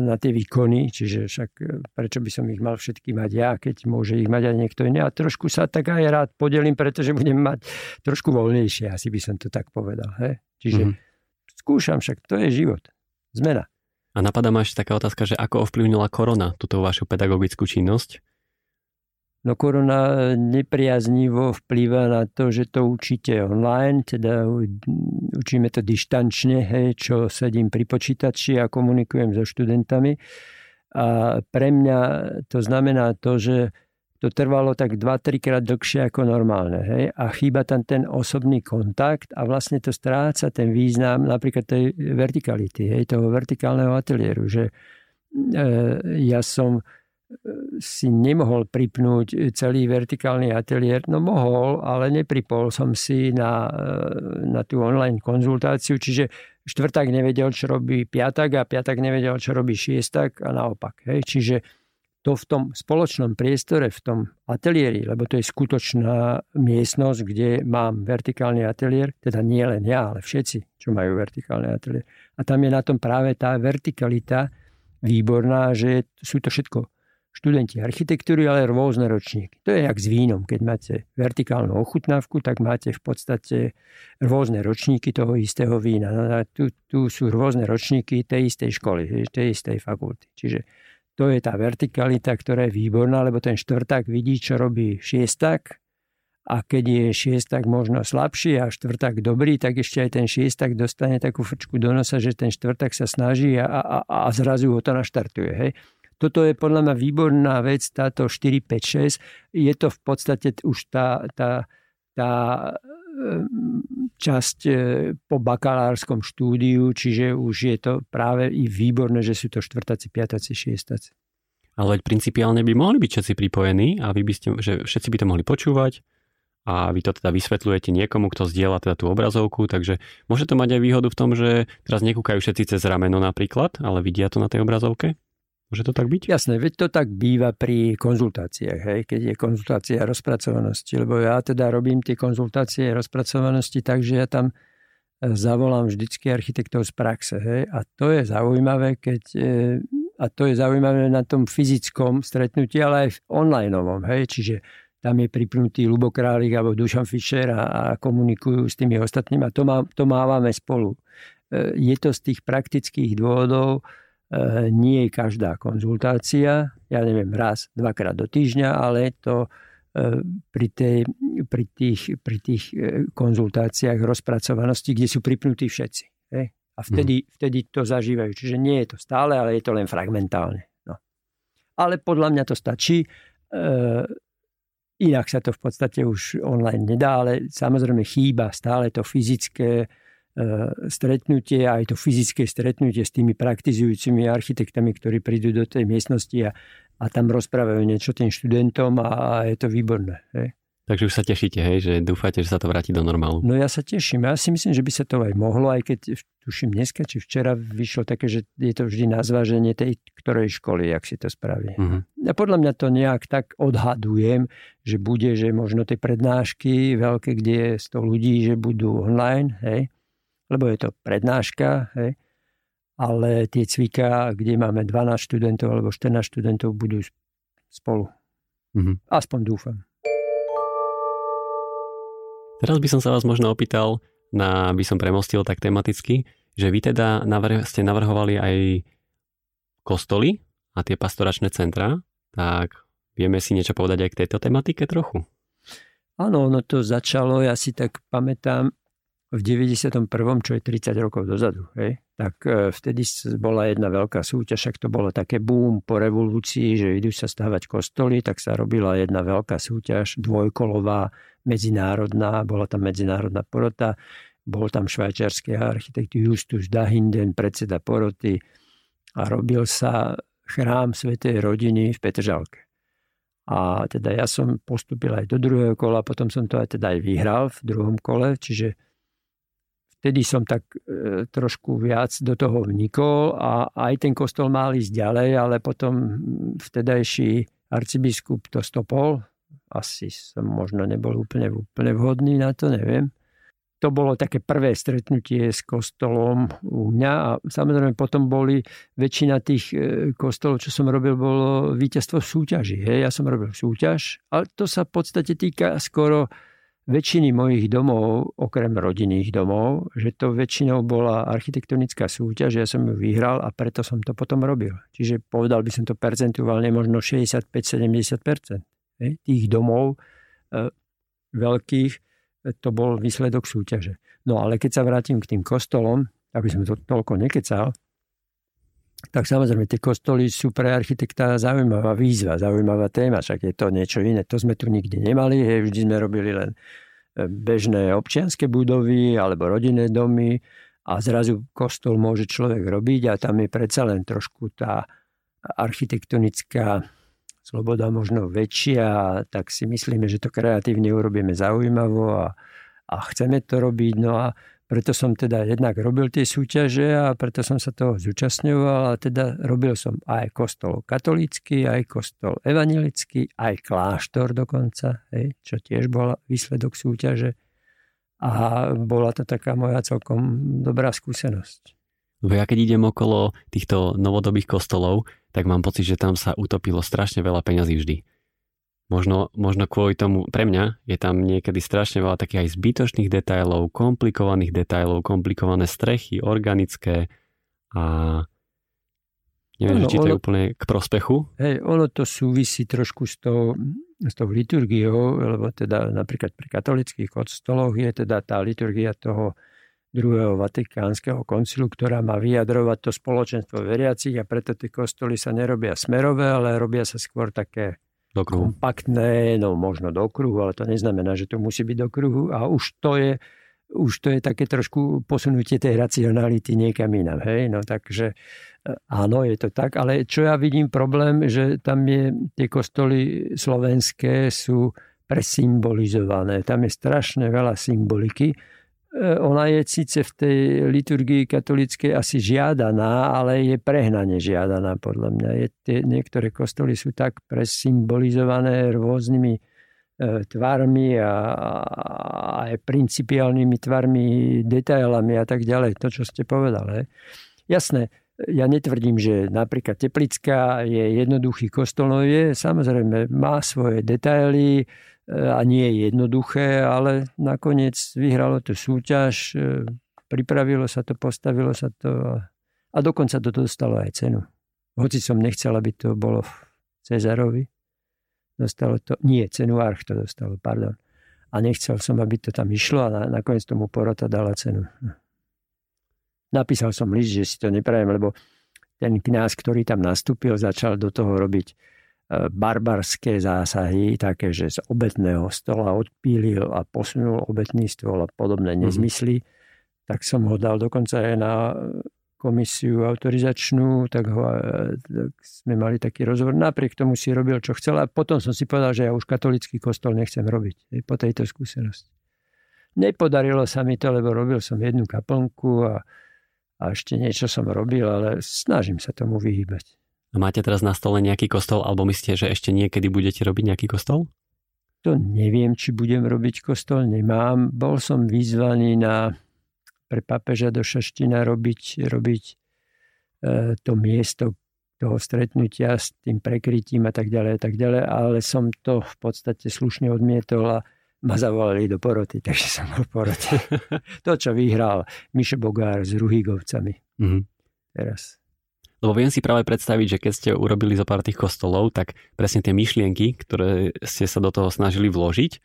S2: na tie výkony, čiže však prečo by som ich mal všetky mať ja, keď môže ich mať aj niekto iný. A trošku sa tak aj rád podelím, pretože budem mať trošku voľnejšie, asi by som to tak povedal. He? Čiže mm-hmm. Skúšam však, to je život. Zmena.
S1: A napadá ma ešte taká otázka, že ako ovplyvnila korona túto vašu pedagogickú činnosť?
S2: No korona nepriaznivo vplýva na to, že to učíte online, teda učíme to dištančne, hej, čo sedím pri počítači a komunikujem so študentami. A pre mňa to znamená to, že to trvalo tak 2-3 krát dlhšie ako normálne. Hej? A chýba tam ten osobný kontakt a vlastne to stráca ten význam napríklad tej vertikality, hej? toho vertikálneho ateliéru. Že e, ja som si nemohol pripnúť celý vertikálny ateliér. No mohol, ale nepripol som si na, na tú online konzultáciu, čiže štvrták nevedel, čo robí piatak a piatak nevedel, čo robí šiestak a naopak. Hej. Čiže to v tom spoločnom priestore, v tom ateliéri, lebo to je skutočná miestnosť, kde mám vertikálny ateliér, teda nie len ja, ale všetci, čo majú vertikálny ateliér. A tam je na tom práve tá vertikalita výborná, že sú to všetko študenti architektúry, ale rôzne ročníky. To je jak s vínom. Keď máte vertikálnu ochutnávku, tak máte v podstate rôzne ročníky toho istého vína. No a tu, tu sú rôzne ročníky tej istej školy, tej istej fakulty. Čiže to je tá vertikalita, ktorá je výborná, lebo ten štvrták vidí, čo robí šiestak a keď je šiestak možno slabší a štvrták dobrý, tak ešte aj ten šiestak dostane takú frčku do nosa, že ten štvrták sa snaží a, a, a zrazu ho to naštartuje. Hej. Toto je podľa mňa výborná vec, táto 4, 5, 6. Je to v podstate už tá, tá, tá časť e, po bakalárskom štúdiu, čiže už je to práve i výborné, že sú to štvrtáci, piatáci, šiestáci.
S1: Ale principiálne by mohli byť všetci pripojení a vy by ste, že všetci by to mohli počúvať a vy to teda vysvetľujete niekomu, kto zdieľa teda tú obrazovku, takže môže to mať aj výhodu v tom, že teraz nekúkajú všetci cez rameno napríklad, ale vidia to na tej obrazovke? Môže to tak byť?
S2: Jasné, veď to tak býva pri konzultáciách, hej, keď je konzultácia rozpracovanosti, lebo ja teda robím tie konzultácie rozpracovanosti tak, že ja tam e, zavolám vždycky architektov z praxe. Hej, a to je zaujímavé, keď, e, a to je zaujímavé na tom fyzickom stretnutí, ale aj v online hej, čiže tam je pripnutý Lubo Králik alebo Dušan Fischer a, a komunikujú s tými ostatnými a to, má, to mávame spolu. E, je to z tých praktických dôvodov, nie je každá konzultácia, ja neviem, raz, dvakrát do týždňa, ale to eh, pri, tej, pri, tých, pri tých eh, konzultáciách rozpracovanosti, kde sú pripnutí všetci. A vtedy, mm. vtedy to zažívajú. Čiže nie je to stále, ale je to len fragmentálne. No. Ale podľa mňa to stačí. E, inak sa to v podstate už online nedá, ale samozrejme chýba stále to fyzické stretnutie, aj to fyzické stretnutie s tými praktizujúcimi architektami, ktorí prídu do tej miestnosti a, a tam rozprávajú niečo tým študentom a, a je to výborné. Hej.
S1: Takže už sa tešíte, hej, že dúfate, že sa to vráti do normálu.
S2: No ja sa teším. Ja si myslím, že by sa to aj mohlo, aj keď tuším dneska či včera vyšlo také, že je to vždy na zváženie tej ktorej školy, jak si to spraví. Uh-huh. A podľa mňa to nejak tak odhadujem, že bude, že možno tie prednášky veľké, kde je 100 ľudí, že budú online, hej, lebo je to prednáška, hej, ale tie cvika, kde máme 12 študentov alebo 14 študentov, budú spolu. Uh-huh. Aspoň dúfam.
S1: Teraz by som sa vás možno opýtal, na, by som premostil tak tematicky, že vy teda navrh, ste navrhovali aj kostoly a tie pastoračné centra, tak vieme si niečo povedať aj k tejto tematike trochu?
S2: Áno, no to začalo, ja si tak pamätám, v 91., čo je 30 rokov dozadu, hej, tak e, vtedy bola jedna veľká súťaž, ak to bolo také boom po revolúcii, že idú sa stávať kostoly, tak sa robila jedna veľká súťaž, dvojkolová, medzinárodná, bola tam medzinárodná porota, bol tam švajčiarsky architekt Justus Dahinden, predseda poroty a robil sa chrám Svetej rodiny v Petržalke. A teda ja som postupil aj do druhého kola, potom som to aj teda aj vyhral v druhom kole, čiže vtedy som tak e, trošku viac do toho vnikol a aj ten kostol mal ísť ďalej, ale potom vtedajší arcibiskup to stopol, asi som možno nebol úplne, úplne vhodný na to, neviem. To bolo také prvé stretnutie s kostolom u mňa a samozrejme potom boli väčšina tých e, kostolov, čo som robil, bolo víťazstvo v súťaži. Hej. Ja som robil súťaž, ale to sa v podstate týka skoro väčšiny mojich domov, okrem rodinných domov, že to väčšinou bola architektonická súťaž, ja som ju vyhral a preto som to potom robil. Čiže povedal by som to percentuálne možno 65-70% tých domov e, veľkých, to bol výsledok súťaže. No ale keď sa vrátim k tým kostolom, aby som to toľko nekecal, tak samozrejme tie kostoly sú pre architekta zaujímavá výzva, zaujímavá téma, však je to niečo iné. To sme tu nikdy nemali, hej, vždy sme robili len e, bežné občianské budovy alebo rodinné domy a zrazu kostol môže človek robiť a tam je predsa len trošku tá architektonická sloboda možno väčšia, tak si myslíme, že to kreatívne urobíme zaujímavo a, a chceme to robiť. No a preto som teda jednak robil tie súťaže a preto som sa toho zúčastňoval a teda robil som aj kostol katolícky, aj kostol evanilický, aj kláštor dokonca, hej, čo tiež bol výsledok súťaže. A bola to taká moja celkom dobrá skúsenosť.
S1: Lebo ja keď idem okolo týchto novodobých kostolov, tak mám pocit, že tam sa utopilo strašne veľa peňazí vždy. Možno, možno kvôli tomu, pre mňa je tam niekedy strašne veľa takých aj zbytočných detailov, komplikovaných detailov, komplikované strechy, organické a neviem, no, či to ono, je úplne k prospechu.
S2: Hej, ono to súvisí trošku s tou, s tou liturgiou, lebo teda napríklad pri katolických kostoloch je teda tá liturgia toho druhého vatikánskeho koncilu, ktorá má vyjadrovať to spoločenstvo veriacich a preto tie kostoly sa nerobia smerové, ale robia sa skôr také
S1: do kruhu.
S2: kompaktné, no možno do kruhu, ale to neznamená, že to musí byť do kruhu a už to je už to je také trošku posunutie tej racionality niekam inam. Hej? No, takže e, áno, je to tak, ale čo ja vidím problém, že tam je, tie kostoly slovenské sú presymbolizované. Tam je strašne veľa symboliky ona je síce v tej liturgii katolíckej asi žiadaná, ale je prehnane žiadaná podľa mňa. Je, tie, niektoré kostoly sú tak presymbolizované rôznymi e, tvarmi a, a aj principiálnymi tvarmi, detailami a tak ďalej. To, čo ste povedali. Jasné, ja netvrdím, že napríklad Teplická je jednoduchý kostol, no je, samozrejme, má svoje detaily, a nie je jednoduché, ale nakoniec vyhralo to súťaž, e, pripravilo sa to, postavilo sa to a dokonca to dostalo aj cenu. Hoci som nechcel, aby to bolo v Cezarovi, dostalo to, nie, cenu Arch to dostalo, pardon. A nechcel som, aby to tam išlo a nakoniec tomu porota dala cenu. Napísal som list, že si to neprajem, lebo ten kňaz, ktorý tam nastúpil, začal do toho robiť e, barbarské zásahy, také, že z obetného stola odpílil a posunul obetný stôl a podobné mhm. nezmysly. Mm-hmm. Tak som ho dal dokonca aj na komisiu autorizačnú, tak, ho, e, tak sme mali taký rozhovor. Napriek tomu si robil, čo chcel a potom som si povedal, že ja už katolický kostol nechcem robiť po tejto skúsenosti. Nepodarilo sa mi to, lebo robil som jednu kaplnku a a ešte niečo som robil, ale snažím sa tomu vyhýbať.
S1: Máte teraz na stole nejaký kostol, alebo myslíte, že ešte niekedy budete robiť nejaký kostol?
S2: To neviem, či budem robiť kostol, nemám. Bol som vyzvaný na, pre papeža do Šaština robiť, robiť e, to miesto toho stretnutia s tým prekrytím a tak ďalej, a tak ďalej, ale som to v podstate slušne odmietol a ma zavolali do poroty, takže som bol v porote. to, čo vyhral Mišo Bogár s Ruhígovcami. Mm-hmm. Teraz.
S1: Lebo viem si práve predstaviť, že keď ste urobili zo pár tých kostolov, tak presne tie myšlienky, ktoré ste sa do toho snažili vložiť,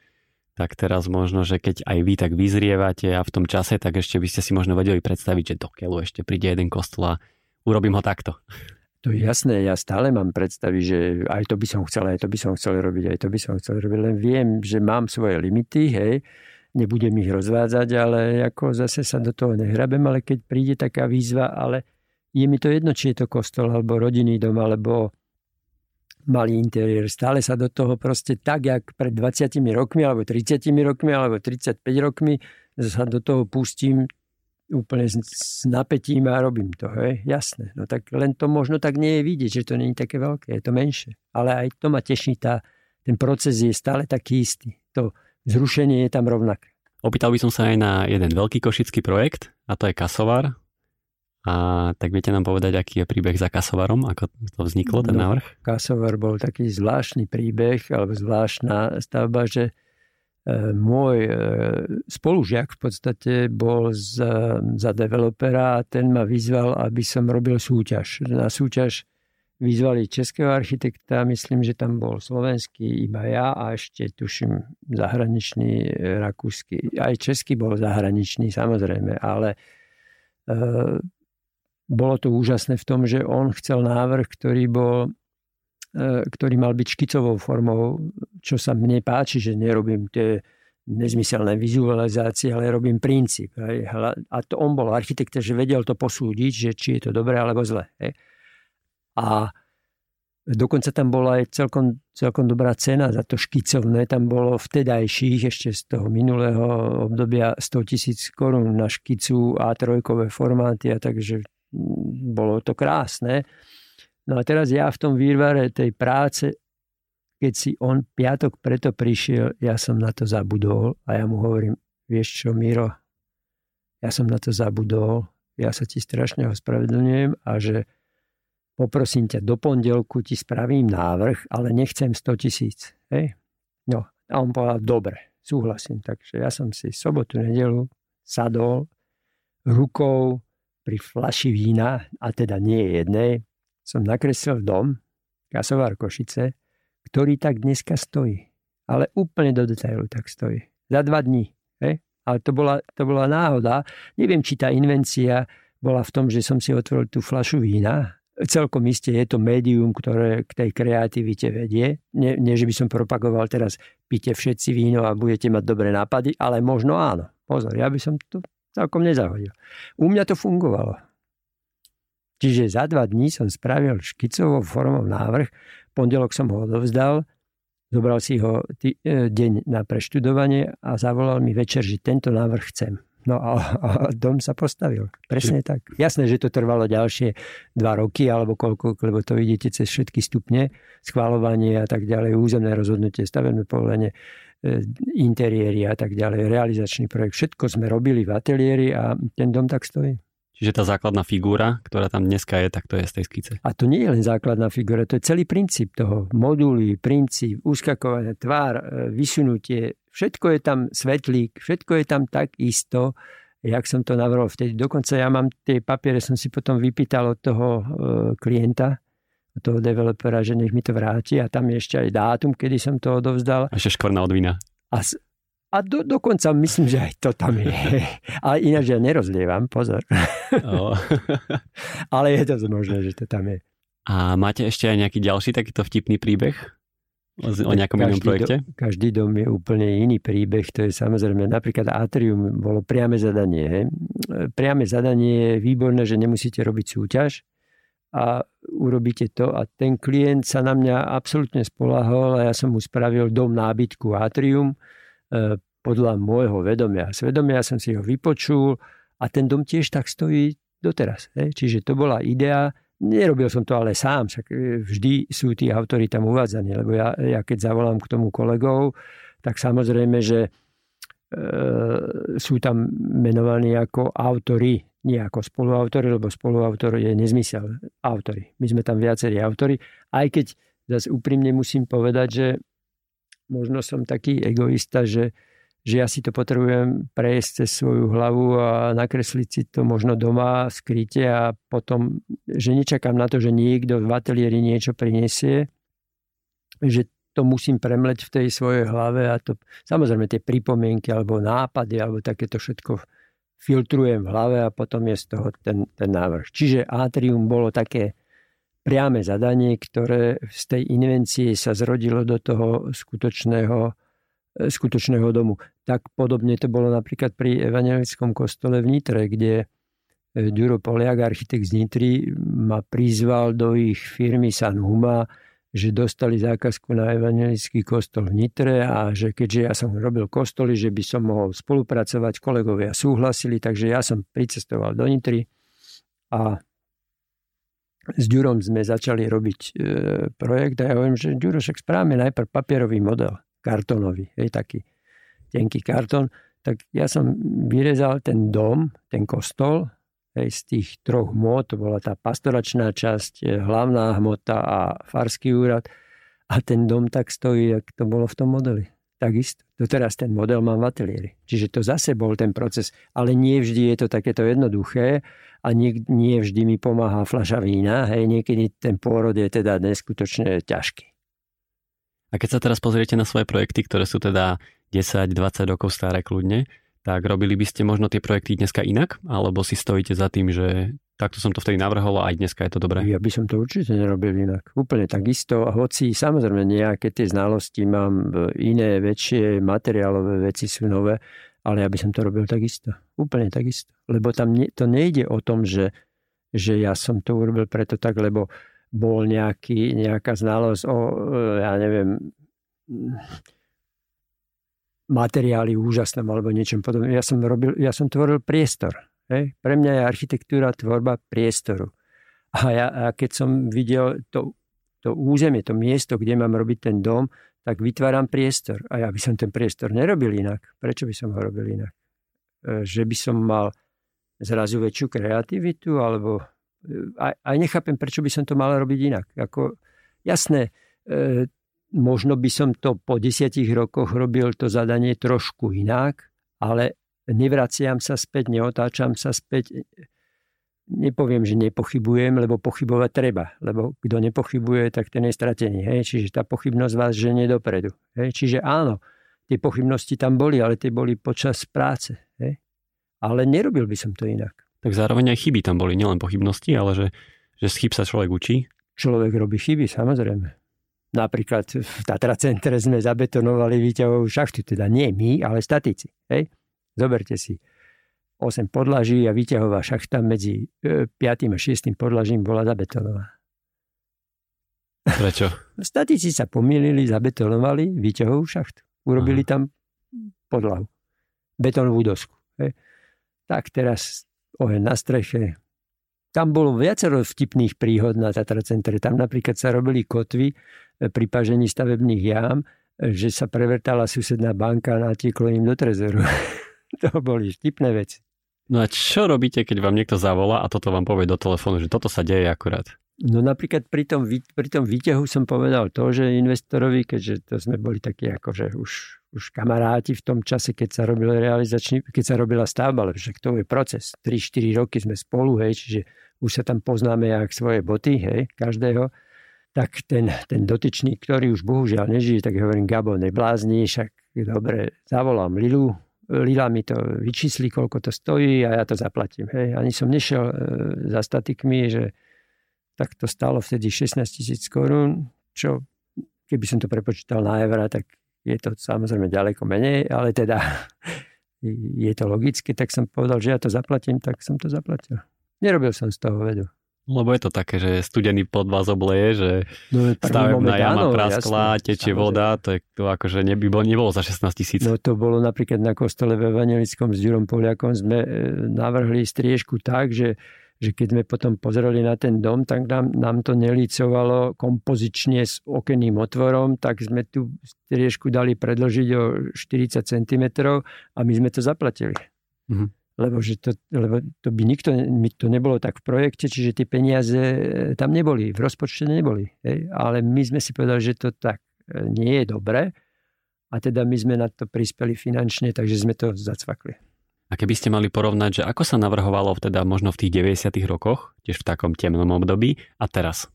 S1: tak teraz možno, že keď aj vy tak vyzrievate a v tom čase, tak ešte by ste si možno vedeli predstaviť, že do keľu ešte príde jeden kostol a urobím ho takto.
S2: To je jasné, ja stále mám predstavy, že aj to by som chcel, aj to by som chcel robiť, aj to by som chcel robiť, len viem, že mám svoje limity, hej, nebudem ich rozvádzať, ale ako zase sa do toho nehrabem, ale keď príde taká výzva, ale je mi to jedno, či je to kostol, alebo rodinný dom, alebo malý interiér. Stále sa do toho proste tak, jak pred 20 rokmi, alebo 30 rokmi, alebo 35 rokmi sa do toho pustím úplne s napätím a robím to, hej, jasné. No tak len to možno tak nie je vidieť, že to nie je také veľké, je to menšie. Ale aj to ma teší, tá, ten proces je stále taký istý. To zrušenie je tam rovnaké.
S1: Opýtal by som sa aj na jeden veľký košický projekt, a to je Kasovar. A tak viete nám povedať, aký je príbeh za Kasovarom, ako to vzniklo, ten no, návrh?
S2: Kasovar bol taký zvláštny príbeh, alebo zvláštna stavba, že E, môj e, spolužiak v podstate bol za, za developera a ten ma vyzval, aby som robil súťaž. Na súťaž vyzvali českého architekta, myslím, že tam bol slovenský iba ja a ešte tuším zahraničný e, rakúsky. Aj český bol zahraničný samozrejme, ale bolo to úžasné v tom, že on chcel návrh, ktorý bol E, ktorý mal byť škicovou formou, čo sa mne páči, že nerobím tie nezmyselné vizualizácie, ale robím princíp. A to on bol architekt, že vedel to posúdiť, že či je to dobré alebo zle. A dokonca tam bola aj celkom, celkom dobrá cena za to škicovné. Tam bolo vtedajších, ešte z toho minulého obdobia 100 tisíc korún na škicu A3 formáty, a takže bolo to krásne. No a teraz ja v tom výrvare tej práce, keď si on piatok preto prišiel, ja som na to zabudol a ja mu hovorím, vieš čo, Miro, ja som na to zabudol, ja sa ti strašne ospravedlňujem a že poprosím ťa, do pondelku ti spravím návrh, ale nechcem 100 tisíc. No a on povedal, dobre, súhlasím. Takže ja som si sobotu, nedelu sadol rukou pri flaši vína, a teda nie jednej, som nakreslil dom, Kasovár Košice, ktorý tak dneska stojí. Ale úplne do detailu tak stojí. Za dva dní. He? Ale to bola, to bola náhoda. Neviem, či tá invencia bola v tom, že som si otvoril tú flašu vína. Celkom iste je to médium, ktoré k tej kreativite vedie. Nie, nie, že by som propagoval teraz, píte všetci víno a budete mať dobré nápady, ale možno áno. Pozor, ja by som to celkom nezahodil. U mňa to fungovalo. Čiže za dva dní som spravil škicovou formou návrh, pondelok som ho odovzdal, zobral si ho tý, e, deň na preštudovanie a zavolal mi večer, že tento návrh chcem. No a, a dom sa postavil. Presne tak. Jasné, že to trvalo ďalšie dva roky alebo koľko, lebo to vidíte cez všetky stupne, schváľovanie a tak ďalej, územné rozhodnutie, stavebné povolenie, interiéry a tak ďalej, realizačný projekt. Všetko sme robili v ateliéri a ten dom tak stojí.
S1: Čiže tá základná figúra, ktorá tam dneska je, tak to je z tej skice.
S2: A to nie je len základná figúra, to je celý princíp toho. Moduly, princíp, uskakovanie, tvár, e, vysunutie, všetko je tam svetlík, všetko je tam tak isto, jak som to navrhol vtedy. Dokonca ja mám tie papiere, som si potom vypýtal od toho e, klienta, toho developera, že nech mi to vráti a tam je ešte aj dátum, kedy som to odovzdal.
S1: A ešte škvrna od vína.
S2: A A do, dokonca myslím, že aj to tam je. Ale ináč ja nerozlievam, pozor. Oh. Ale je to možné, že to tam je.
S1: A máte ešte aj nejaký ďalší takýto vtipný príbeh? O nejakom každý inom projekte?
S2: Do, každý dom je úplne iný príbeh. To je samozrejme, napríklad Atrium bolo priame zadanie. He. Priame zadanie je výborné, že nemusíte robiť súťaž a urobíte to. A ten klient sa na mňa absolútne spolahol a ja som mu spravil dom nábytku Atrium e, podľa môjho vedomia. Svedomia som si ho vypočul a ten dom tiež tak stojí doteraz. Čiže to bola idea, Nerobil som to ale sám, však e, vždy sú tí autory tam uvádzaní, lebo ja, ja keď zavolám k tomu kolegov, tak samozrejme, že sú tam menovaní ako autory, nie ako spoluautory, lebo spoluautor je nezmysel. Autory. My sme tam viacerí autory, aj keď zase úprimne musím povedať, že možno som taký egoista, že že ja si to potrebujem prejsť cez svoju hlavu a nakresliť si to možno doma, skryte a potom, že nečakám na to, že niekto v ateliéri niečo prinesie, že to musím premleť v tej svojej hlave a to, samozrejme tie pripomienky alebo nápady alebo takéto všetko filtrujem v hlave a potom je z toho ten, ten návrh. Čiže Atrium bolo také priame zadanie, ktoré z tej invencie sa zrodilo do toho skutočného E, skutočného domu. Tak podobne to bolo napríklad pri evangelickom kostole v Nitre, kde e, Ďuro Poliak, architekt z Nitry, ma prizval do ich firmy Sanhuma, že dostali zákazku na evangelický kostol v Nitre a že keďže ja som robil kostoly, že by som mohol spolupracovať, kolegovia súhlasili, takže ja som pricestoval do Nitry a s Ďurom sme začali robiť e, projekt a ja hovorím, že Ďuro, však správame najprv papierový model kartónový, hej, taký tenký kartón, tak ja som vyrezal ten dom, ten kostol, hej, z tých troch hmot, bola tá pastoračná časť, e, hlavná hmota a farský úrad a ten dom tak stojí, jak to bolo v tom modeli. Takisto. Doteraz ten model mám v ateliéri. Čiže to zase bol ten proces. Ale nie vždy je to takéto jednoduché a nie, nie vždy mi pomáha fľaša vína. Hej, niekedy ten pôrod je teda neskutočne ťažký.
S1: A keď sa teraz pozriete na svoje projekty, ktoré sú teda 10-20 rokov staré kľudne, tak robili by ste možno tie projekty dneska inak? Alebo si stojíte za tým, že takto som to vtedy navrhol a aj dneska je to dobré?
S2: Ja by som to určite nerobil inak. Úplne takisto. Hoci samozrejme nejaké tie znalosti mám, iné, väčšie, materiálové veci sú nové, ale ja by som to robil takisto. Úplne takisto. Lebo tam ne, to nejde o tom, že, že ja som to urobil preto tak, lebo bol nejaký, nejaká znalosť o, e, ja neviem, materiály úžasnom alebo niečom podobným. Ja som, robil, ja som tvoril priestor. Hej? Pre mňa je architektúra tvorba priestoru. A, ja, a keď som videl to, to územie, to miesto, kde mám robiť ten dom, tak vytváram priestor. A ja by som ten priestor nerobil inak. Prečo by som ho robil inak? E, že by som mal zrazu väčšiu kreativitu alebo a, a nechápem, prečo by som to mal robiť inak. Ako, jasné, e, možno by som to po desiatich rokoch robil to zadanie trošku inak, ale nevraciam sa späť, neotáčam sa späť. Nepoviem, že nepochybujem, lebo pochybovať treba. Lebo kto nepochybuje, tak ten je stratený. Hej? Čiže tá pochybnosť vás ženie dopredu. Hej? Čiže áno, tie pochybnosti tam boli, ale tie boli počas práce. Hej? Ale nerobil by som to inak
S1: tak zároveň aj chyby tam boli, nielen pochybnosti, ale že, že z chyb sa človek učí.
S2: Človek robí chyby, samozrejme. Napríklad v Tatra centre sme zabetonovali výťahovú šachtu, teda nie my, ale statici. Hej? Zoberte si 8 podlaží a výťahová šachta medzi 5. E, a 6. podlažím bola zabetonovaná.
S1: Prečo?
S2: Statici sa pomýlili, zabetonovali výťahovú šachtu. Urobili Aha. tam podlahu. Betónovú dosku. Hej. Tak teraz oheň na streche. Tam bolo viacero vtipných príhod na Tatra centre. Tam napríklad sa robili kotvy pri pažení stavebných jám, že sa prevertala susedná banka a natieklo im do trezoru. to boli vtipné veci.
S1: No a čo robíte, keď vám niekto zavolá a toto vám povie do telefónu, že toto sa deje akurát?
S2: No napríklad pri tom, pri tom výťahu som povedal to, že investorovi, keďže to sme boli takí akože už, už kamaráti v tom čase, keď sa robil realizačný, keď sa robila stavba, lebo však to je proces. 3-4 roky sme spolu, hej, čiže už sa tam poznáme jak svoje boty, hej, každého. Tak ten, ten dotyčný, ktorý už bohužiaľ nežije, tak hovorím, Gabo, neblázni, však dobre, zavolám Lilu, Lila mi to vyčísli, koľko to stojí a ja to zaplatím. Hej. Ani som nešiel e, za statikmi, že tak to stalo vtedy 16 tisíc korún, čo keby som to prepočítal na eurá, tak je to samozrejme ďaleko menej, ale teda je to logické, tak som povedal, že ja to zaplatím, tak som to zaplatil. Nerobil som z toho vedu.
S1: Lebo je to také, že studený pod vás obleje, že no, stavebná jama praskla, tečie voda, to, je, to akože neby, nebolo za 16 tisíc.
S2: No to bolo napríklad na kostole v Evangelickom s Ďurom Poliakom, sme e, navrhli striežku tak, že že keď sme potom pozreli na ten dom, tak nám, nám to nelícovalo kompozične s okenným otvorom, tak sme tú striežku dali predložiť o 40 cm a my sme to zaplatili. Mm-hmm. Lebo, že to, lebo to by nikto, to nebolo tak v projekte, čiže tie peniaze e, tam neboli, v rozpočte neboli. Hej? Ale my sme si povedali, že to tak e, nie je dobre a teda my sme na to prispeli finančne, takže sme to zacvakli.
S1: A keby ste mali porovnať, že ako sa navrhovalo teda možno v tých 90. rokoch, tiež v takom temnom období a teraz?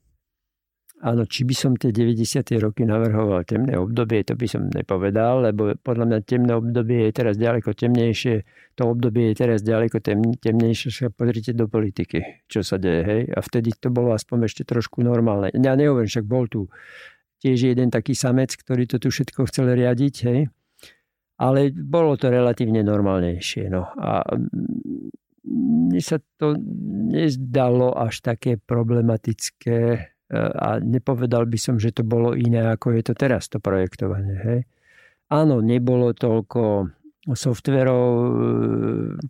S2: Áno, či by som tie 90. roky navrhoval temné obdobie, to by som nepovedal, lebo podľa mňa temné obdobie je teraz ďaleko temnejšie, to obdobie je teraz ďaleko tem, temnejšie, pozrite do politiky, čo sa deje, hej, a vtedy to bolo aspoň ešte trošku normálne. Ja nehovorím, však bol tu tiež jeden taký samec, ktorý to tu všetko chcel riadiť, hej, ale bolo to relatívne normálnejšie. No. A mne sa to nezdalo až také problematické a nepovedal by som, že to bolo iné, ako je to teraz, to projektovanie. Hej. Áno, nebolo toľko softverov, e,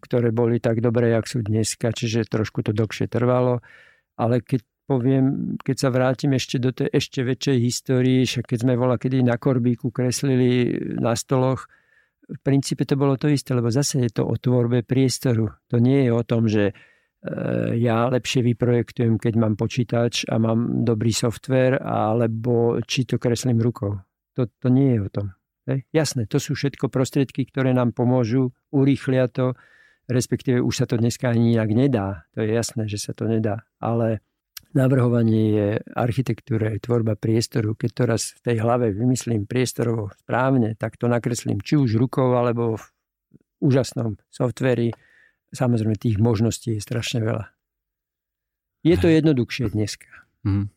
S2: ktoré boli tak dobré, jak sú dneska, čiže trošku to dlhšie trvalo, ale keď poviem, keď sa vrátim ešte do tej ešte väčšej histórii, keď sme vola kedy na korbíku kreslili na stoloch, v princípe to bolo to isté, lebo zase je to o tvorbe priestoru. To nie je o tom, že ja lepšie vyprojektujem, keď mám počítač a mám dobrý software, alebo či to kreslím rukou. To, to nie je o tom. Hej? Jasné, to sú všetko prostriedky, ktoré nám pomôžu, urýchlia to, respektíve už sa to dneska ani inak nedá. To je jasné, že sa to nedá. Ale navrhovanie je architektúra, je tvorba priestoru. Keď to raz v tej hlave vymyslím priestorovo správne, tak to nakreslím či už rukou, alebo v úžasnom softveri. Samozrejme, tých možností je strašne veľa. Je to jednoduchšie dneska. Mm.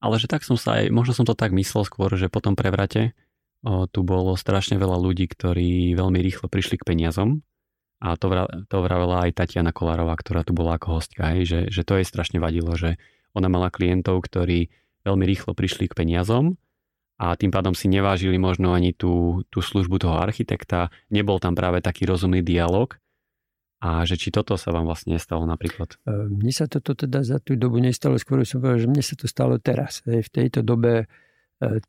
S1: Ale že tak som sa aj, možno som to tak myslel skôr, že po tom prevrate o, tu bolo strašne veľa ľudí, ktorí veľmi rýchlo prišli k peniazom a to, vra, to vravela aj Tatiana Kolárová, ktorá tu bola ako hostka, hej, že, že to jej strašne vadilo, že ona mala klientov, ktorí veľmi rýchlo prišli k peniazom a tým pádom si nevážili možno ani tú, tú službu toho architekta. Nebol tam práve taký rozumný dialog. A že či toto sa vám vlastne nestalo napríklad?
S2: E, mne sa toto teda za tú dobu nestalo, skôr som povedal, že mne sa to stalo teraz. V tejto dobe e,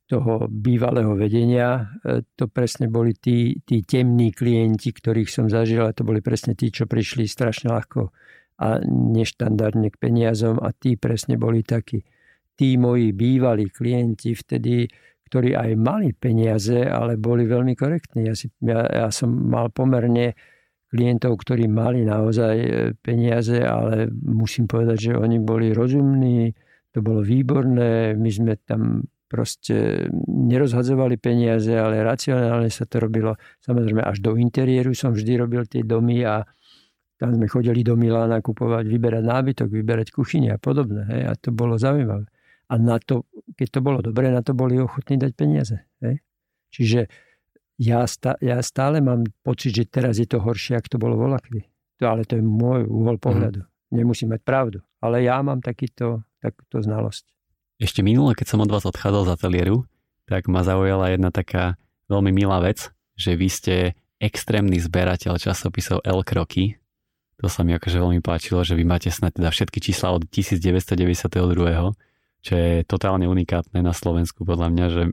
S2: toho bývalého vedenia. E, to presne boli tí, tí temní klienti, ktorých som zažil a to boli presne tí, čo prišli strašne ľahko a neštandardne k peniazom a tí presne boli takí. Tí moji bývalí klienti vtedy, ktorí aj mali peniaze, ale boli veľmi korektní. Ja, si, ja, ja som mal pomerne klientov, ktorí mali naozaj e, peniaze, ale musím povedať, že oni boli rozumní, to bolo výborné, my sme tam proste nerozhadzovali peniaze, ale racionálne sa to robilo. Samozrejme, až do interiéru som vždy robil tie domy a tam sme chodili do Milána kupovať, vyberať nábytok, vyberať kuchyne a podobné. Hej, a to bolo zaujímavé. A na to, keď to bolo dobré, na to boli ochotní dať peniaze. Hej. Čiže ja, stá, ja stále mám pocit, že teraz je to horšie, ako to bolo volakdy. To, ale to je môj uhol mhm. pohľadu. Mm. Nemusím mať pravdu. Ale ja mám takýto, takúto znalosť.
S1: Ešte minule, keď som od vás odchádzal z ateliéru, tak ma zaujala jedna taká veľmi milá vec, že vy ste extrémny zberateľ časopisov L Kroky, to sa mi akože veľmi páčilo, že vy máte snad teda všetky čísla od 1992, čo je totálne unikátne na Slovensku podľa mňa, že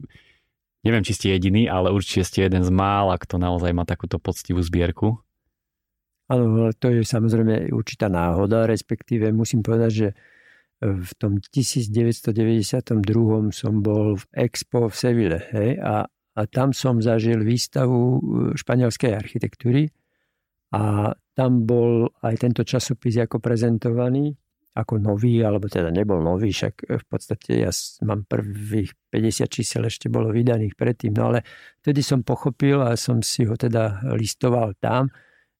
S1: neviem, či ste jediný, ale určite ste jeden z mála, kto naozaj má takúto poctivú zbierku.
S2: Áno, to je samozrejme určitá náhoda, respektíve musím povedať, že v tom 1992 som bol v Expo v Seville hej, a, a tam som zažil výstavu španielskej architektúry a tam bol aj tento časopis ako prezentovaný ako nový, alebo teda nebol nový, však v podstate ja mám prvých 50 čísel ešte bolo vydaných predtým, no ale vtedy som pochopil a som si ho teda listoval tam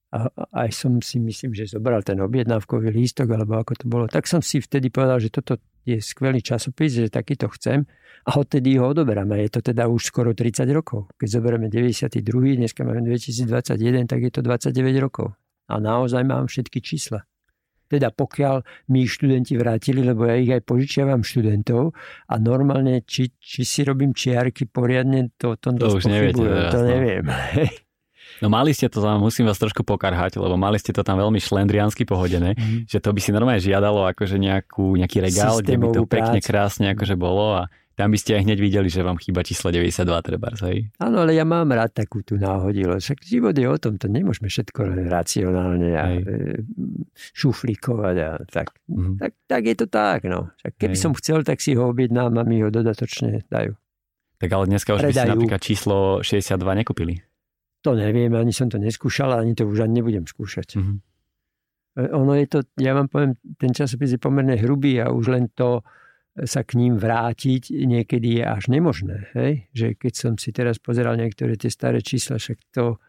S2: a aj som si myslím, že zobral ten objednávkový lístok, alebo ako to bolo, tak som si vtedy povedal, že toto je skvelý časopis, že takýto chcem a odtedy ho odoberáme. Je to teda už skoro 30 rokov. Keď zoberieme 92, dneska máme 2021, tak je to 29 rokov. A naozaj mám všetky čísla. Teda pokiaľ mi študenti vrátili, lebo ja ich aj požičiavam študentov a normálne, či, či si robím čiarky poriadne, to, to,
S1: to už neviete.
S2: to neviem.
S1: No mali ste to tam, musím vás trošku pokarhať, lebo mali ste to tam veľmi šlendriansky pohodené, mm. že to by si normálne žiadalo akože nejakú, nejaký regál, kde by to pekne, krásne akože bolo a tam by ste aj hneď videli, že vám chýba číslo 92 treba, hej?
S2: Áno, ale ja mám rád takú tú náhodilosť. Však život je o tom, to nemôžeme všetko racionálne a hej. E, šuflíkovať a tak. Mm-hmm. tak. Tak je to tak, no. Však keby hej. som chcel, tak si ho objednám a mi ho dodatočne dajú.
S1: Tak ale dneska už Predajú. by ste napríklad číslo 62 nekúpili.
S2: To neviem, ani som to neskúšal, ani to už ani nebudem skúšať. Mm-hmm. Ono je to, ja vám poviem, ten časopis je pomerne hrubý a už len to sa k ním vrátiť niekedy je až nemožné. Hej? Že keď som si teraz pozeral niektoré tie staré čísla, však to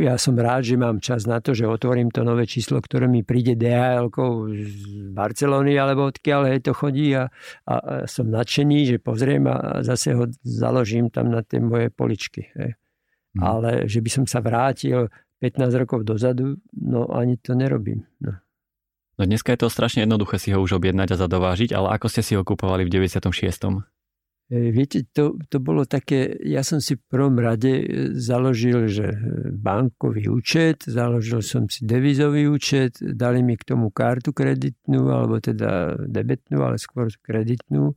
S2: ja som rád, že mám čas na to, že otvorím to nové číslo, ktoré mi príde dhl z Barcelony alebo odkiaľ hej, to chodí a, a, a som nadšený, že pozriem a zase ho založím tam na tie moje poličky. Hej. Hmm. Ale že by som sa vrátil 15 rokov dozadu, no ani to nerobím. No.
S1: No dneska je to strašne jednoduché si ho už objednať a zadovážiť, ale ako ste si ho kupovali v 96.
S2: E, viete, to, to bolo také, ja som si v prvom rade e, založil, že bankový účet, založil som si devizový účet, dali mi k tomu kartu kreditnú, alebo teda debetnú, ale skôr kreditnú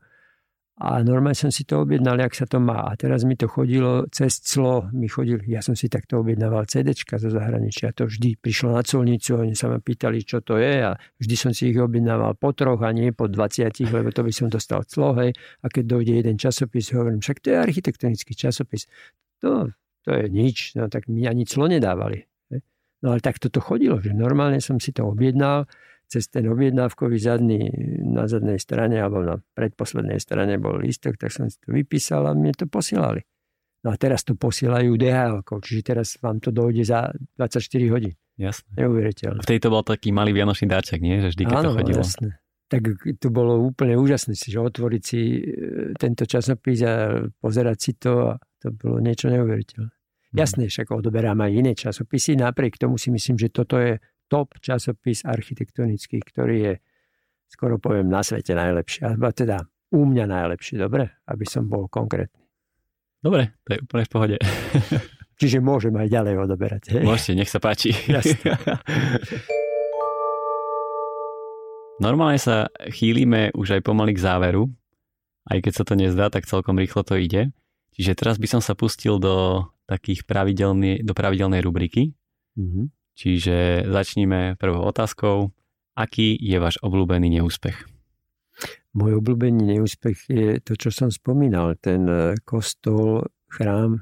S2: a normálne som si to objednal, jak sa to má. A teraz mi to chodilo cez clo. Mi chodil, ja som si takto objednával CDčka zo zahraničia. To vždy prišlo na colnicu, oni sa ma pýtali, čo to je a vždy som si ich objednával po troch a nie po 20, lebo to by som dostal clo. Hej. A keď dojde jeden časopis, hovorím, však to je architektonický časopis. To, to je nič, no tak mi ani clo nedávali. Hej. No ale tak toto chodilo, že normálne som si to objednal cez ten objednávkový zadný na zadnej strane alebo na predposlednej strane bol lístok, tak som si to vypísal a mne to posielali. No a teraz to posielajú DHL, čiže teraz vám to dojde za 24 hodín.
S1: Jasné.
S2: Neuveriteľné.
S1: V tejto bol taký malý vianočný dáček, nie? Že vždy, keď Áno, to chodilo. jasné.
S2: Tak to bolo úplne úžasné, že otvoriť si e, tento časopis a pozerať si to, a to bolo niečo neuveriteľné. Hmm. Jasné, však odoberám aj iné časopisy, napriek tomu si myslím, že toto je top časopis architektonický, ktorý je, skoro poviem, na svete najlepší. Alebo teda u mňa najlepší, dobre? Aby som bol konkrétny.
S1: Dobre, to je úplne v pohode.
S2: Čiže môžem aj ďalej odoberať. Hej?
S1: Môžete, nech sa páči. Normálne sa chýlime už aj pomaly k záveru. Aj keď sa to nezdá, tak celkom rýchlo to ide. Čiže teraz by som sa pustil do takých pravidelnej, do pravidelnej rubriky. Mm-hmm. Čiže začníme prvou otázkou. Aký je váš obľúbený neúspech?
S2: Môj obľúbený neúspech je to, čo som spomínal. Ten e, kostol, chrám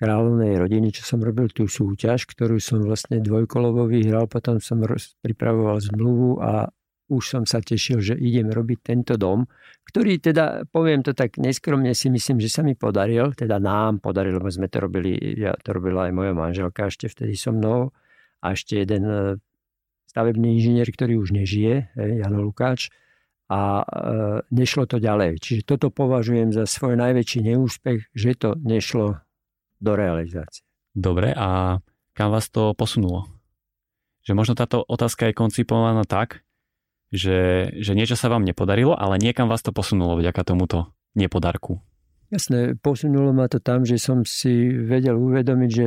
S2: kráľovnej rodiny, čo som robil tú súťaž, ktorú som vlastne dvojkolovo vyhral, potom som pripravoval zmluvu a už som sa tešil, že idem robiť tento dom, ktorý teda, poviem to tak neskromne, si myslím, že sa mi podaril, teda nám podarilo, lebo sme to robili, ja to robila aj moja manželka ešte vtedy so mnou a ešte jeden e, stavebný inžinier, ktorý už nežije, Jano Lukáč, a e, nešlo to ďalej. Čiže toto považujem za svoj najväčší neúspech, že to nešlo do realizácie.
S1: Dobre, a kam vás to posunulo? Že možno táto otázka je koncipovaná tak, že, že niečo sa vám nepodarilo, ale niekam vás to posunulo vďaka tomuto nepodarku.
S2: Jasné, posunulo ma to tam, že som si vedel uvedomiť, že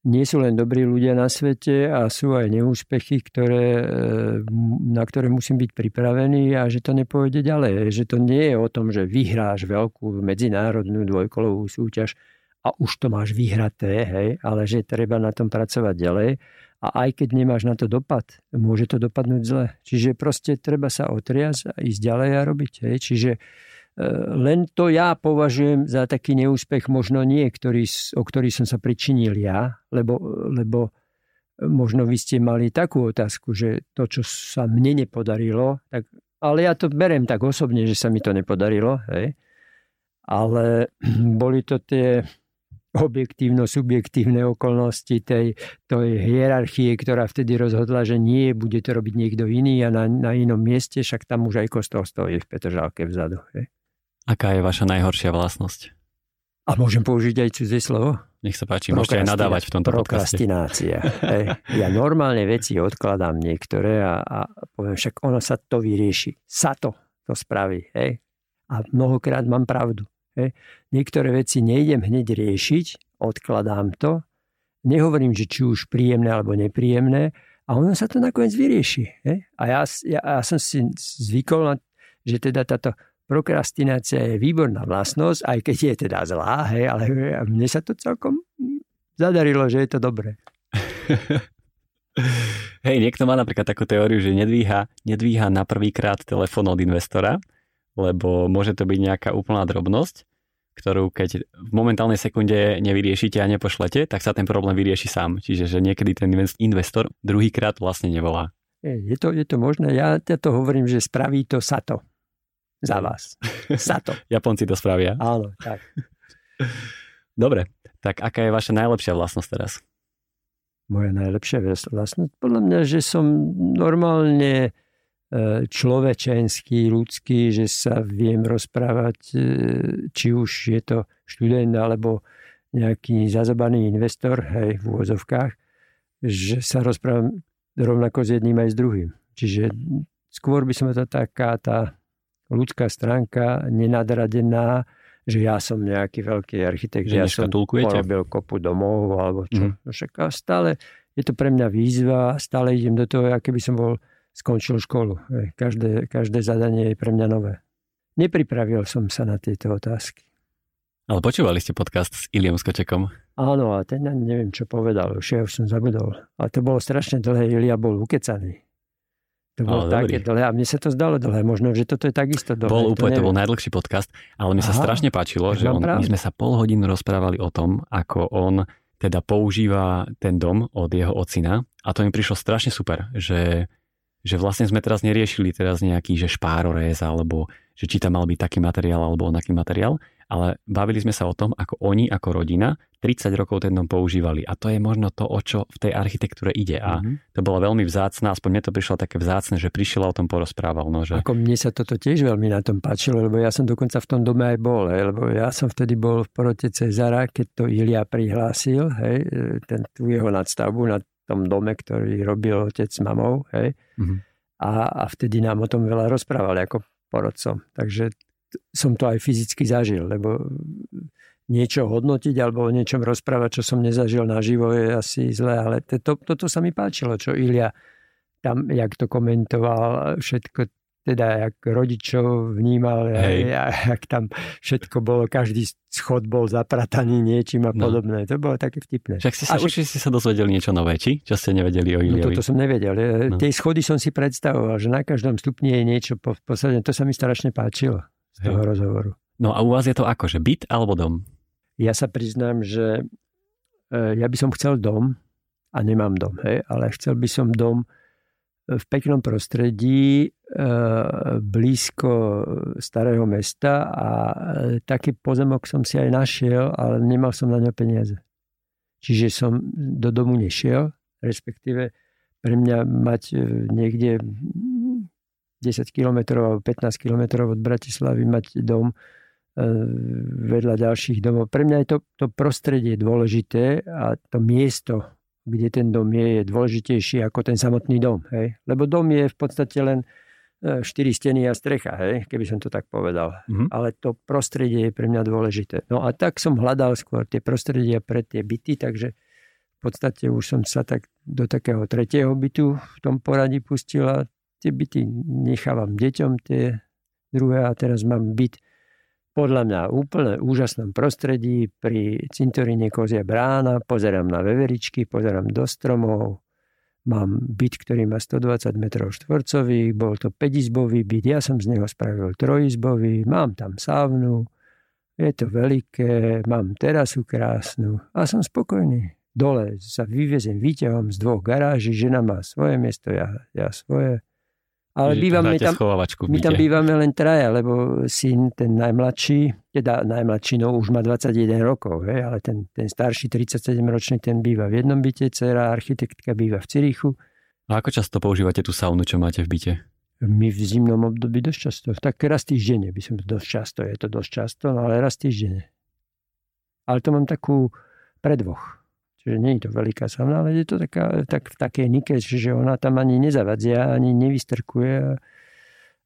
S2: nie sú len dobrí ľudia na svete a sú aj neúspechy, ktoré, e, na ktoré musím byť pripravený a že to nepôjde ďalej. Že to nie je o tom, že vyhráš veľkú medzinárodnú dvojkolovú súťaž a už to máš vyhraté, hej, ale že treba na tom pracovať ďalej a aj keď nemáš na to dopad, môže to dopadnúť zle. Čiže proste treba sa otriasť a ísť ďalej a robiť. Hej. Čiže e, len to ja považujem za taký neúspech, možno nie, ktorý, o ktorý som sa pričinil ja, lebo, lebo možno vy ste mali takú otázku, že to, čo sa mne nepodarilo, tak, ale ja to berem tak osobne, že sa mi to nepodarilo, hej. ale boli to tie objektívno-subjektívne okolnosti tej, tej hierarchie, ktorá vtedy rozhodla, že nie, bude to robiť niekto iný a na, na inom mieste, však tam už aj kostol stojí v Petržálke vzadu. Hej.
S1: Aká je vaša najhoršia vlastnosť?
S2: A môžem použiť aj cudzie slovo?
S1: Nech sa páči, môžete aj nadávať v tomto
S2: Prokrastinácia. Hej. Ja normálne veci odkladám niektoré a, a poviem, však ono sa to vyrieši. Sa to to spraví. Hej. A mnohokrát mám pravdu. Hej. Niektoré veci nejdem hneď riešiť, odkladám to. Nehovorím, že či už príjemné alebo nepríjemné, a ono sa to nakoniec vyrieši. Hej. A ja, ja, ja som si zvykol, na, že teda táto prokrastinácia je výborná vlastnosť, aj keď je teda zlá, hej, ale mne sa to celkom zadarilo, že je to dobré.
S1: Hej, niekto má napríklad takú teóriu, že nedvíha, nedvíha na prvýkrát telefón od investora, lebo môže to byť nejaká úplná drobnosť, ktorú keď v momentálnej sekunde nevyriešite a nepošlete, tak sa ten problém vyrieši sám. Čiže že niekedy ten investor druhýkrát vlastne nevolá.
S2: Je to, je to možné. Ja to hovorím, že spraví to sa to za vás. Sato.
S1: Japonci to spravia.
S2: Áno, tak.
S1: Dobre, tak aká je vaša najlepšia vlastnosť teraz?
S2: Moja najlepšia vlastnosť? Podľa mňa, že som normálne človečenský, ľudský, že sa viem rozprávať, e, či už je to študent alebo nejaký zazobaný investor, hej, v úvozovkách, že sa rozprávam rovnako s jedným aj s druhým. Čiže skôr by som to taká tá ľudská stránka nenadradená, že ja som nejaký veľký architekt, že, že ja som porobil kopu domov alebo čo. Mm. Však a stále je to pre mňa výzva, stále idem do toho, aké by som bol skončil školu. Každé, každé zadanie je pre mňa nové. Nepripravil som sa na tieto otázky.
S1: Ale počúvali ste podcast s Iliom Skočekom?
S2: Áno, a ten neviem, čo povedal, už ja už som zabudol. Ale to bolo strašne dlhé, Ilia bol ukecaný. To bolo ale také dobrý. dlhé a mne sa to zdalo dlhé. Možno, že toto je takisto dlhé.
S1: Bol úplne, to, to bol najdlhší podcast, ale mi sa strašne páčilo, že on, my sme sa pol hodinu rozprávali o tom, ako on teda používa ten dom od jeho ocina a to mi prišlo strašne super, že, že vlastne sme teraz neriešili teraz nejaký, že špárorez alebo že či tam mal byť taký materiál alebo onaký materiál, ale bavili sme sa o tom, ako oni ako rodina 30 rokov ten dom používali. A to je možno to, o čo v tej architektúre ide. A mm-hmm. to bolo veľmi vzácne, aspoň mne to prišlo také vzácne, že prišiel a o tom porozprával. No, že...
S2: Ako mne sa toto tiež veľmi na tom páčilo, lebo ja som dokonca v tom dome aj bol, hej, lebo ja som vtedy bol v porote Cezara, keď to Ilia prihlásil, hej, ten, tú jeho nadstavbu na tom dome, ktorý robil otec s mamou, hej. Mm-hmm. A, a vtedy nám o tom veľa rozprávali ako porodcom. Takže som to aj fyzicky zažil, lebo niečo hodnotiť alebo o niečom rozprávať, čo som nezažil naživo, je asi zlé, ale to, toto sa mi páčilo, čo Ilia tam, jak to komentoval, všetko teda jak rodičov vnímal, Hej. jak tam všetko bolo, každý schod bol zaprataný niečím a no. podobné. To bolo také vtipné.
S1: Však si sa, a určite ste sa dozvedeli niečo nové, či? Čo ste nevedeli o Iliovi?
S2: No toto som nevedel. No. Tie schody som si predstavoval, že na každom stupni je niečo posledné. To sa mi strašne páčilo z toho Hej. rozhovoru.
S1: No a u vás je to ako, že byt alebo dom?
S2: Ja sa priznám, že e, ja by som chcel dom a nemám dom, hej, ale chcel by som dom v peknom prostredí, e, blízko starého mesta a e, taký pozemok som si aj našiel, ale nemal som na ňo peniaze. Čiže som do domu nešiel, respektíve pre mňa mať niekde 10 km alebo 15 km od Bratislavy mať dom vedľa ďalších domov. Pre mňa je to, to prostredie dôležité a to miesto, kde ten dom je, je dôležitejší ako ten samotný dom. Hej? Lebo dom je v podstate len e, štyri steny a strecha, hej? keby som to tak povedal. Mm-hmm. Ale to prostredie je pre mňa dôležité. No a tak som hľadal skôr tie prostredia pre tie byty, takže v podstate už som sa tak do takého tretieho bytu v tom poradí pustil a tie byty nechávam deťom, tie druhé a teraz mám byt podľa mňa úplne úžasnom prostredí pri cintoríne Kozia brána, pozerám na veveričky, pozerám do stromov, mám byt, ktorý má 120 m štvorcových, bol to 5-izbový byt, ja som z neho spravil trojizbový, mám tam sávnu, je to veľké, mám terasu krásnu a som spokojný. dole sa vyvezem výťahom z dvoch garáží, žena má svoje miesto, ja, ja svoje. Ale bývame tam, my tam bývame len traja, lebo syn, ten najmladší, teda najmladší, no už má 21 rokov, hej, ale ten, ten starší 37-ročný, ten býva v jednom byte, dcera architektka býva v Cirichu.
S1: A ako často používate tú saunu, čo máte v byte?
S2: My v zimnom období dosť často. Tak raz týždenne by som dosť často, je to dosť často, no ale raz týždenne. Ale to mám takú predvoch. Čiže nie je to veľká sauna, ale je to taká, tak, v takej nike, že ona tam ani nezavadzia, ani nevystrkuje.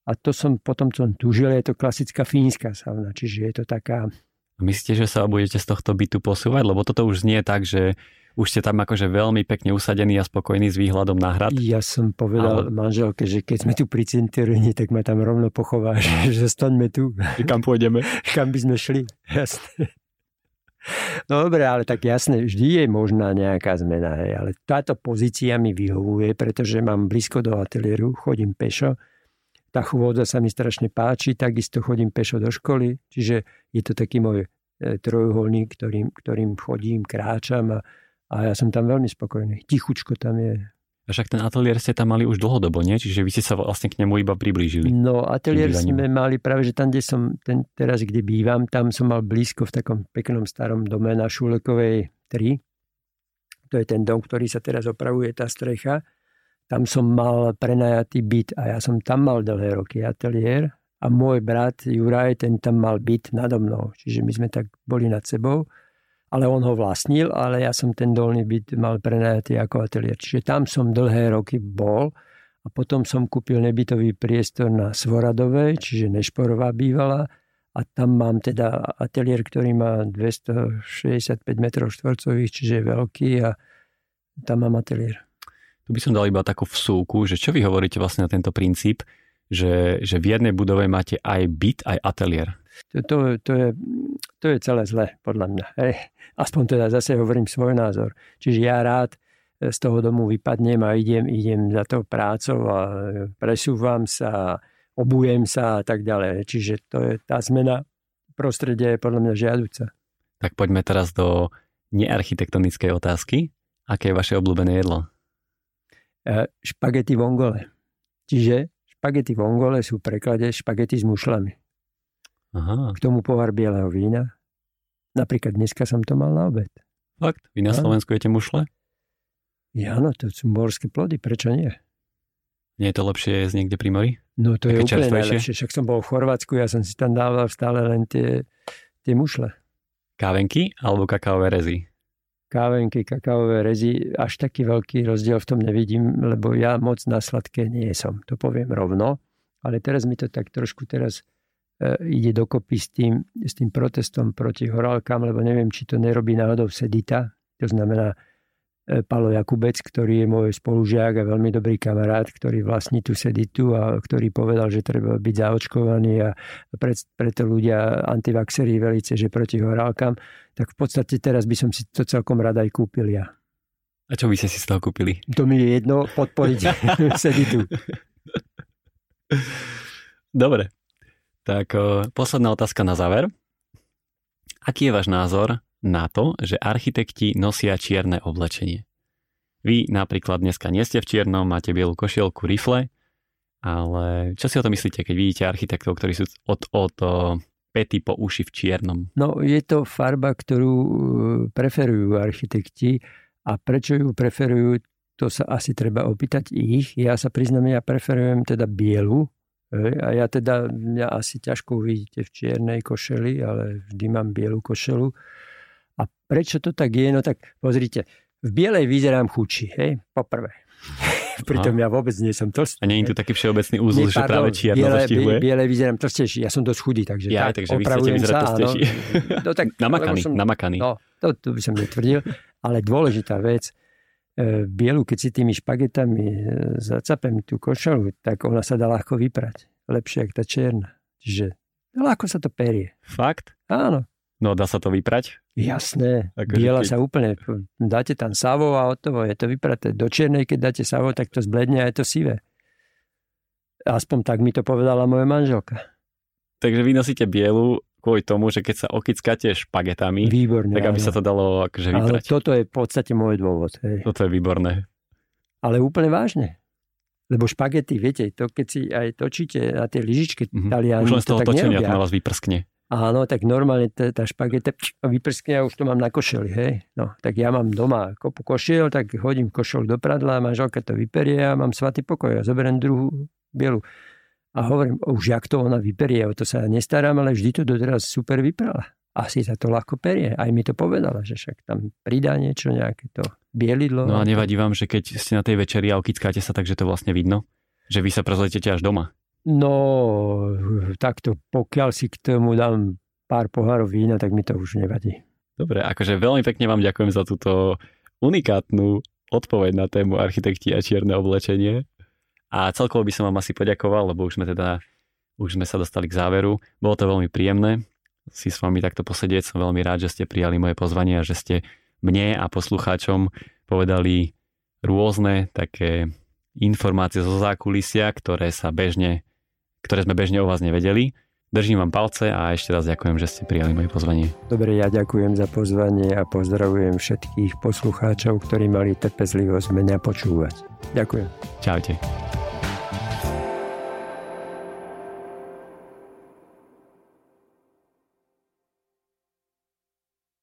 S2: A, to som potom som túžil, je to klasická fínska sauna, čiže je to taká...
S1: Myslíte, že sa budete z tohto bytu posúvať? Lebo toto už znie tak, že už ste tam akože veľmi pekne usadení a spokojní s výhľadom na hrad.
S2: Ja som povedal ale... manželke, že keď sme tu pri cinteríne, tak ma tam rovno pochová, že zostaňme tu.
S1: Kam pôjdeme?
S2: Kam by sme šli, jasne. No dobre, ale tak jasne, vždy je možná nejaká zmena, hej, ale táto pozícia mi vyhovuje, pretože mám blízko do ateliéru, chodím pešo, tá chôdza sa mi strašne páči, takisto chodím pešo do školy, čiže je to taký môj e, trojuholník, ktorým, ktorým chodím, kráčam a, a ja som tam veľmi spokojný. Tichučko tam je,
S1: však ten ateliér ste tam mali už dlhodobo, nie? Čiže vy ste sa vlastne k nemu iba priblížili.
S2: No, ateliér sme mali práve, že tam, kde som ten, teraz, kde bývam, tam som mal blízko v takom peknom starom dome na Šulekovej 3. To je ten dom, ktorý sa teraz opravuje, tá strecha. Tam som mal prenajatý byt a ja som tam mal dlhé roky ateliér a môj brat Juraj, ten tam mal byt nado mnou. Čiže my sme tak boli nad sebou ale on ho vlastnil, ale ja som ten dolný byt mal prenajatý ako ateliér. Čiže tam som dlhé roky bol a potom som kúpil nebytový priestor na Svoradovej, čiže Nešporová bývala a tam mám teda ateliér, ktorý má 265 m štvorcových, čiže je veľký a tam mám ateliér.
S1: Tu by som dal iba takú vsúku, že čo vy hovoríte vlastne na tento princíp, že, že v jednej budove máte aj byt, aj ateliér.
S2: To, to, to, je, to je celé zle, podľa mňa. Hej. Aspoň teda zase hovorím svoj názor. Čiže ja rád e, z toho domu vypadnem a idem, idem za tou prácou a presúvam sa, obujem sa a tak ďalej. Čiže to je tá zmena prostredia je podľa mňa žiaduca.
S1: Tak poďme teraz do nearchitektonickej otázky. Aké je vaše obľúbené jedlo?
S2: E, špagety vongole. Čiže špagety vongole sú v preklade špagety s mušlami. Aha. K tomu pohár bieleho vína. Napríklad dneska som to mal na obed.
S1: Fakt? Vy na Slovensku jete mušle?
S2: Ja, no to sú morské plody, prečo nie?
S1: Nie je to lepšie jesť niekde pri mori?
S2: No to Také je úplne čerstvejšie? najlepšie. Však som bol v Chorvátsku, ja som si tam dával stále len tie, tie mušle.
S1: Kávenky alebo kakaové rezy?
S2: Kávenky, kakaové rezy, až taký veľký rozdiel v tom nevidím, lebo ja moc na sladké nie som, to poviem rovno. Ale teraz mi to tak trošku teraz ide dokopy s tým, s tým protestom proti horálkam, lebo neviem, či to nerobí náhodou Sedita, to znamená e, Palo Jakubec, ktorý je môj spolužiak a veľmi dobrý kamarát, ktorý vlastní tú Seditu a ktorý povedal, že treba byť zaočkovaný a pre, preto ľudia antivaxerí velice, že proti horálkam, tak v podstate teraz by som si to celkom rada aj kúpil ja.
S1: A čo by ste si z toho kúpili?
S2: To mi je jedno podporiť Seditu.
S1: Dobre, tak posledná otázka na záver. Aký je váš názor na to, že architekti nosia čierne oblečenie? Vy napríklad dneska nie ste v čiernom, máte bielu košielku, rifle, ale čo si o to myslíte, keď vidíte architektov, ktorí sú od, od pety po uši v čiernom?
S2: No je to farba, ktorú e, preferujú architekti a prečo ju preferujú, to sa asi treba opýtať ich. Ja sa priznám, ja preferujem teda bielu, a ja teda, mňa asi ťažko uvidíte v čiernej košeli, ale vždy mám bielu košelu. A prečo to tak je? No tak pozrite, v bielej vyzerám chudší, hej, poprvé. Pritom ja vôbec nie som tlstý.
S1: A nie je tu taký všeobecný úzol, že práve čierno biele, zastihuje?
S2: Biele vyzerám tlstejší, ja som dosť chudý, takže
S1: ja,
S2: tak,
S1: takže chcete vyzerať tlstejší.
S2: No, tak,
S1: namakaný, som, namakaný.
S2: No, to, to by som netvrdil, ale dôležitá vec, bielu, keď si tými špagetami e, zacapem tú košelu, tak ona sa dá ľahko vyprať. Lepšie, ako tá čierna. Čiže ľahko sa to perie.
S1: Fakt?
S2: Áno.
S1: No dá sa to vyprať?
S2: Jasné. Ako Biela keď... sa úplne, dáte tam savo a od toho je to vypraté. Do čiernej, keď dáte savo, tak to zbledne a je to sivé. Aspoň tak mi to povedala moja manželka.
S1: Takže vy nosíte bielu kvôli tomu, že keď sa okyckáte špagetami,
S2: výborné,
S1: tak aby áno. sa to dalo akože vyprať.
S2: Ale toto je v podstate môj dôvod. Hej.
S1: Toto je výborné.
S2: Ale úplne vážne. Lebo špagety, viete, to keď si aj točíte na tie lyžičky mm-hmm. taliani,
S1: Už len z toho
S2: to
S1: točenia
S2: to
S1: na vás vyprskne.
S2: Áno, tak normálne tá, tá špageta vyprskne a už to mám na košeli, hej. No, tak ja mám doma kopu košiel, tak hodím košel do pradla, manželka to vyperie a mám svatý pokoj a zoberiem druhú bielu. A hovorím, už jak to ona vyperie, o to sa nestarám, ale vždy to doteraz super vyprala. Asi sa to ľahko perie. Aj mi to povedala, že však tam pridá niečo, nejaké to bielidlo.
S1: No a nevadí vám, že keď ste na tej večeri a okýckáte sa, takže to vlastne vidno? Že vy sa prezletete až doma?
S2: No, takto, pokiaľ si k tomu dám pár pohárov vína, tak mi to už nevadí.
S1: Dobre, akože veľmi pekne vám ďakujem za túto unikátnu odpoveď na tému architekti a čierne oblečenie. A celkovo by som vám asi poďakoval, lebo už sme teda už sme sa dostali k záveru. Bolo to veľmi príjemné si s vami takto posedieť. Som veľmi rád, že ste prijali moje pozvanie a že ste mne a poslucháčom povedali rôzne také informácie zo zákulisia, ktoré sa bežne ktoré sme bežne o vás nevedeli. Držím vám palce a ešte raz ďakujem, že ste prijali moje pozvanie.
S2: Dobre, ja ďakujem za pozvanie a pozdravujem všetkých poslucháčov, ktorí mali trpezlivosť mňa počúvať. Ďakujem.
S1: Čaute.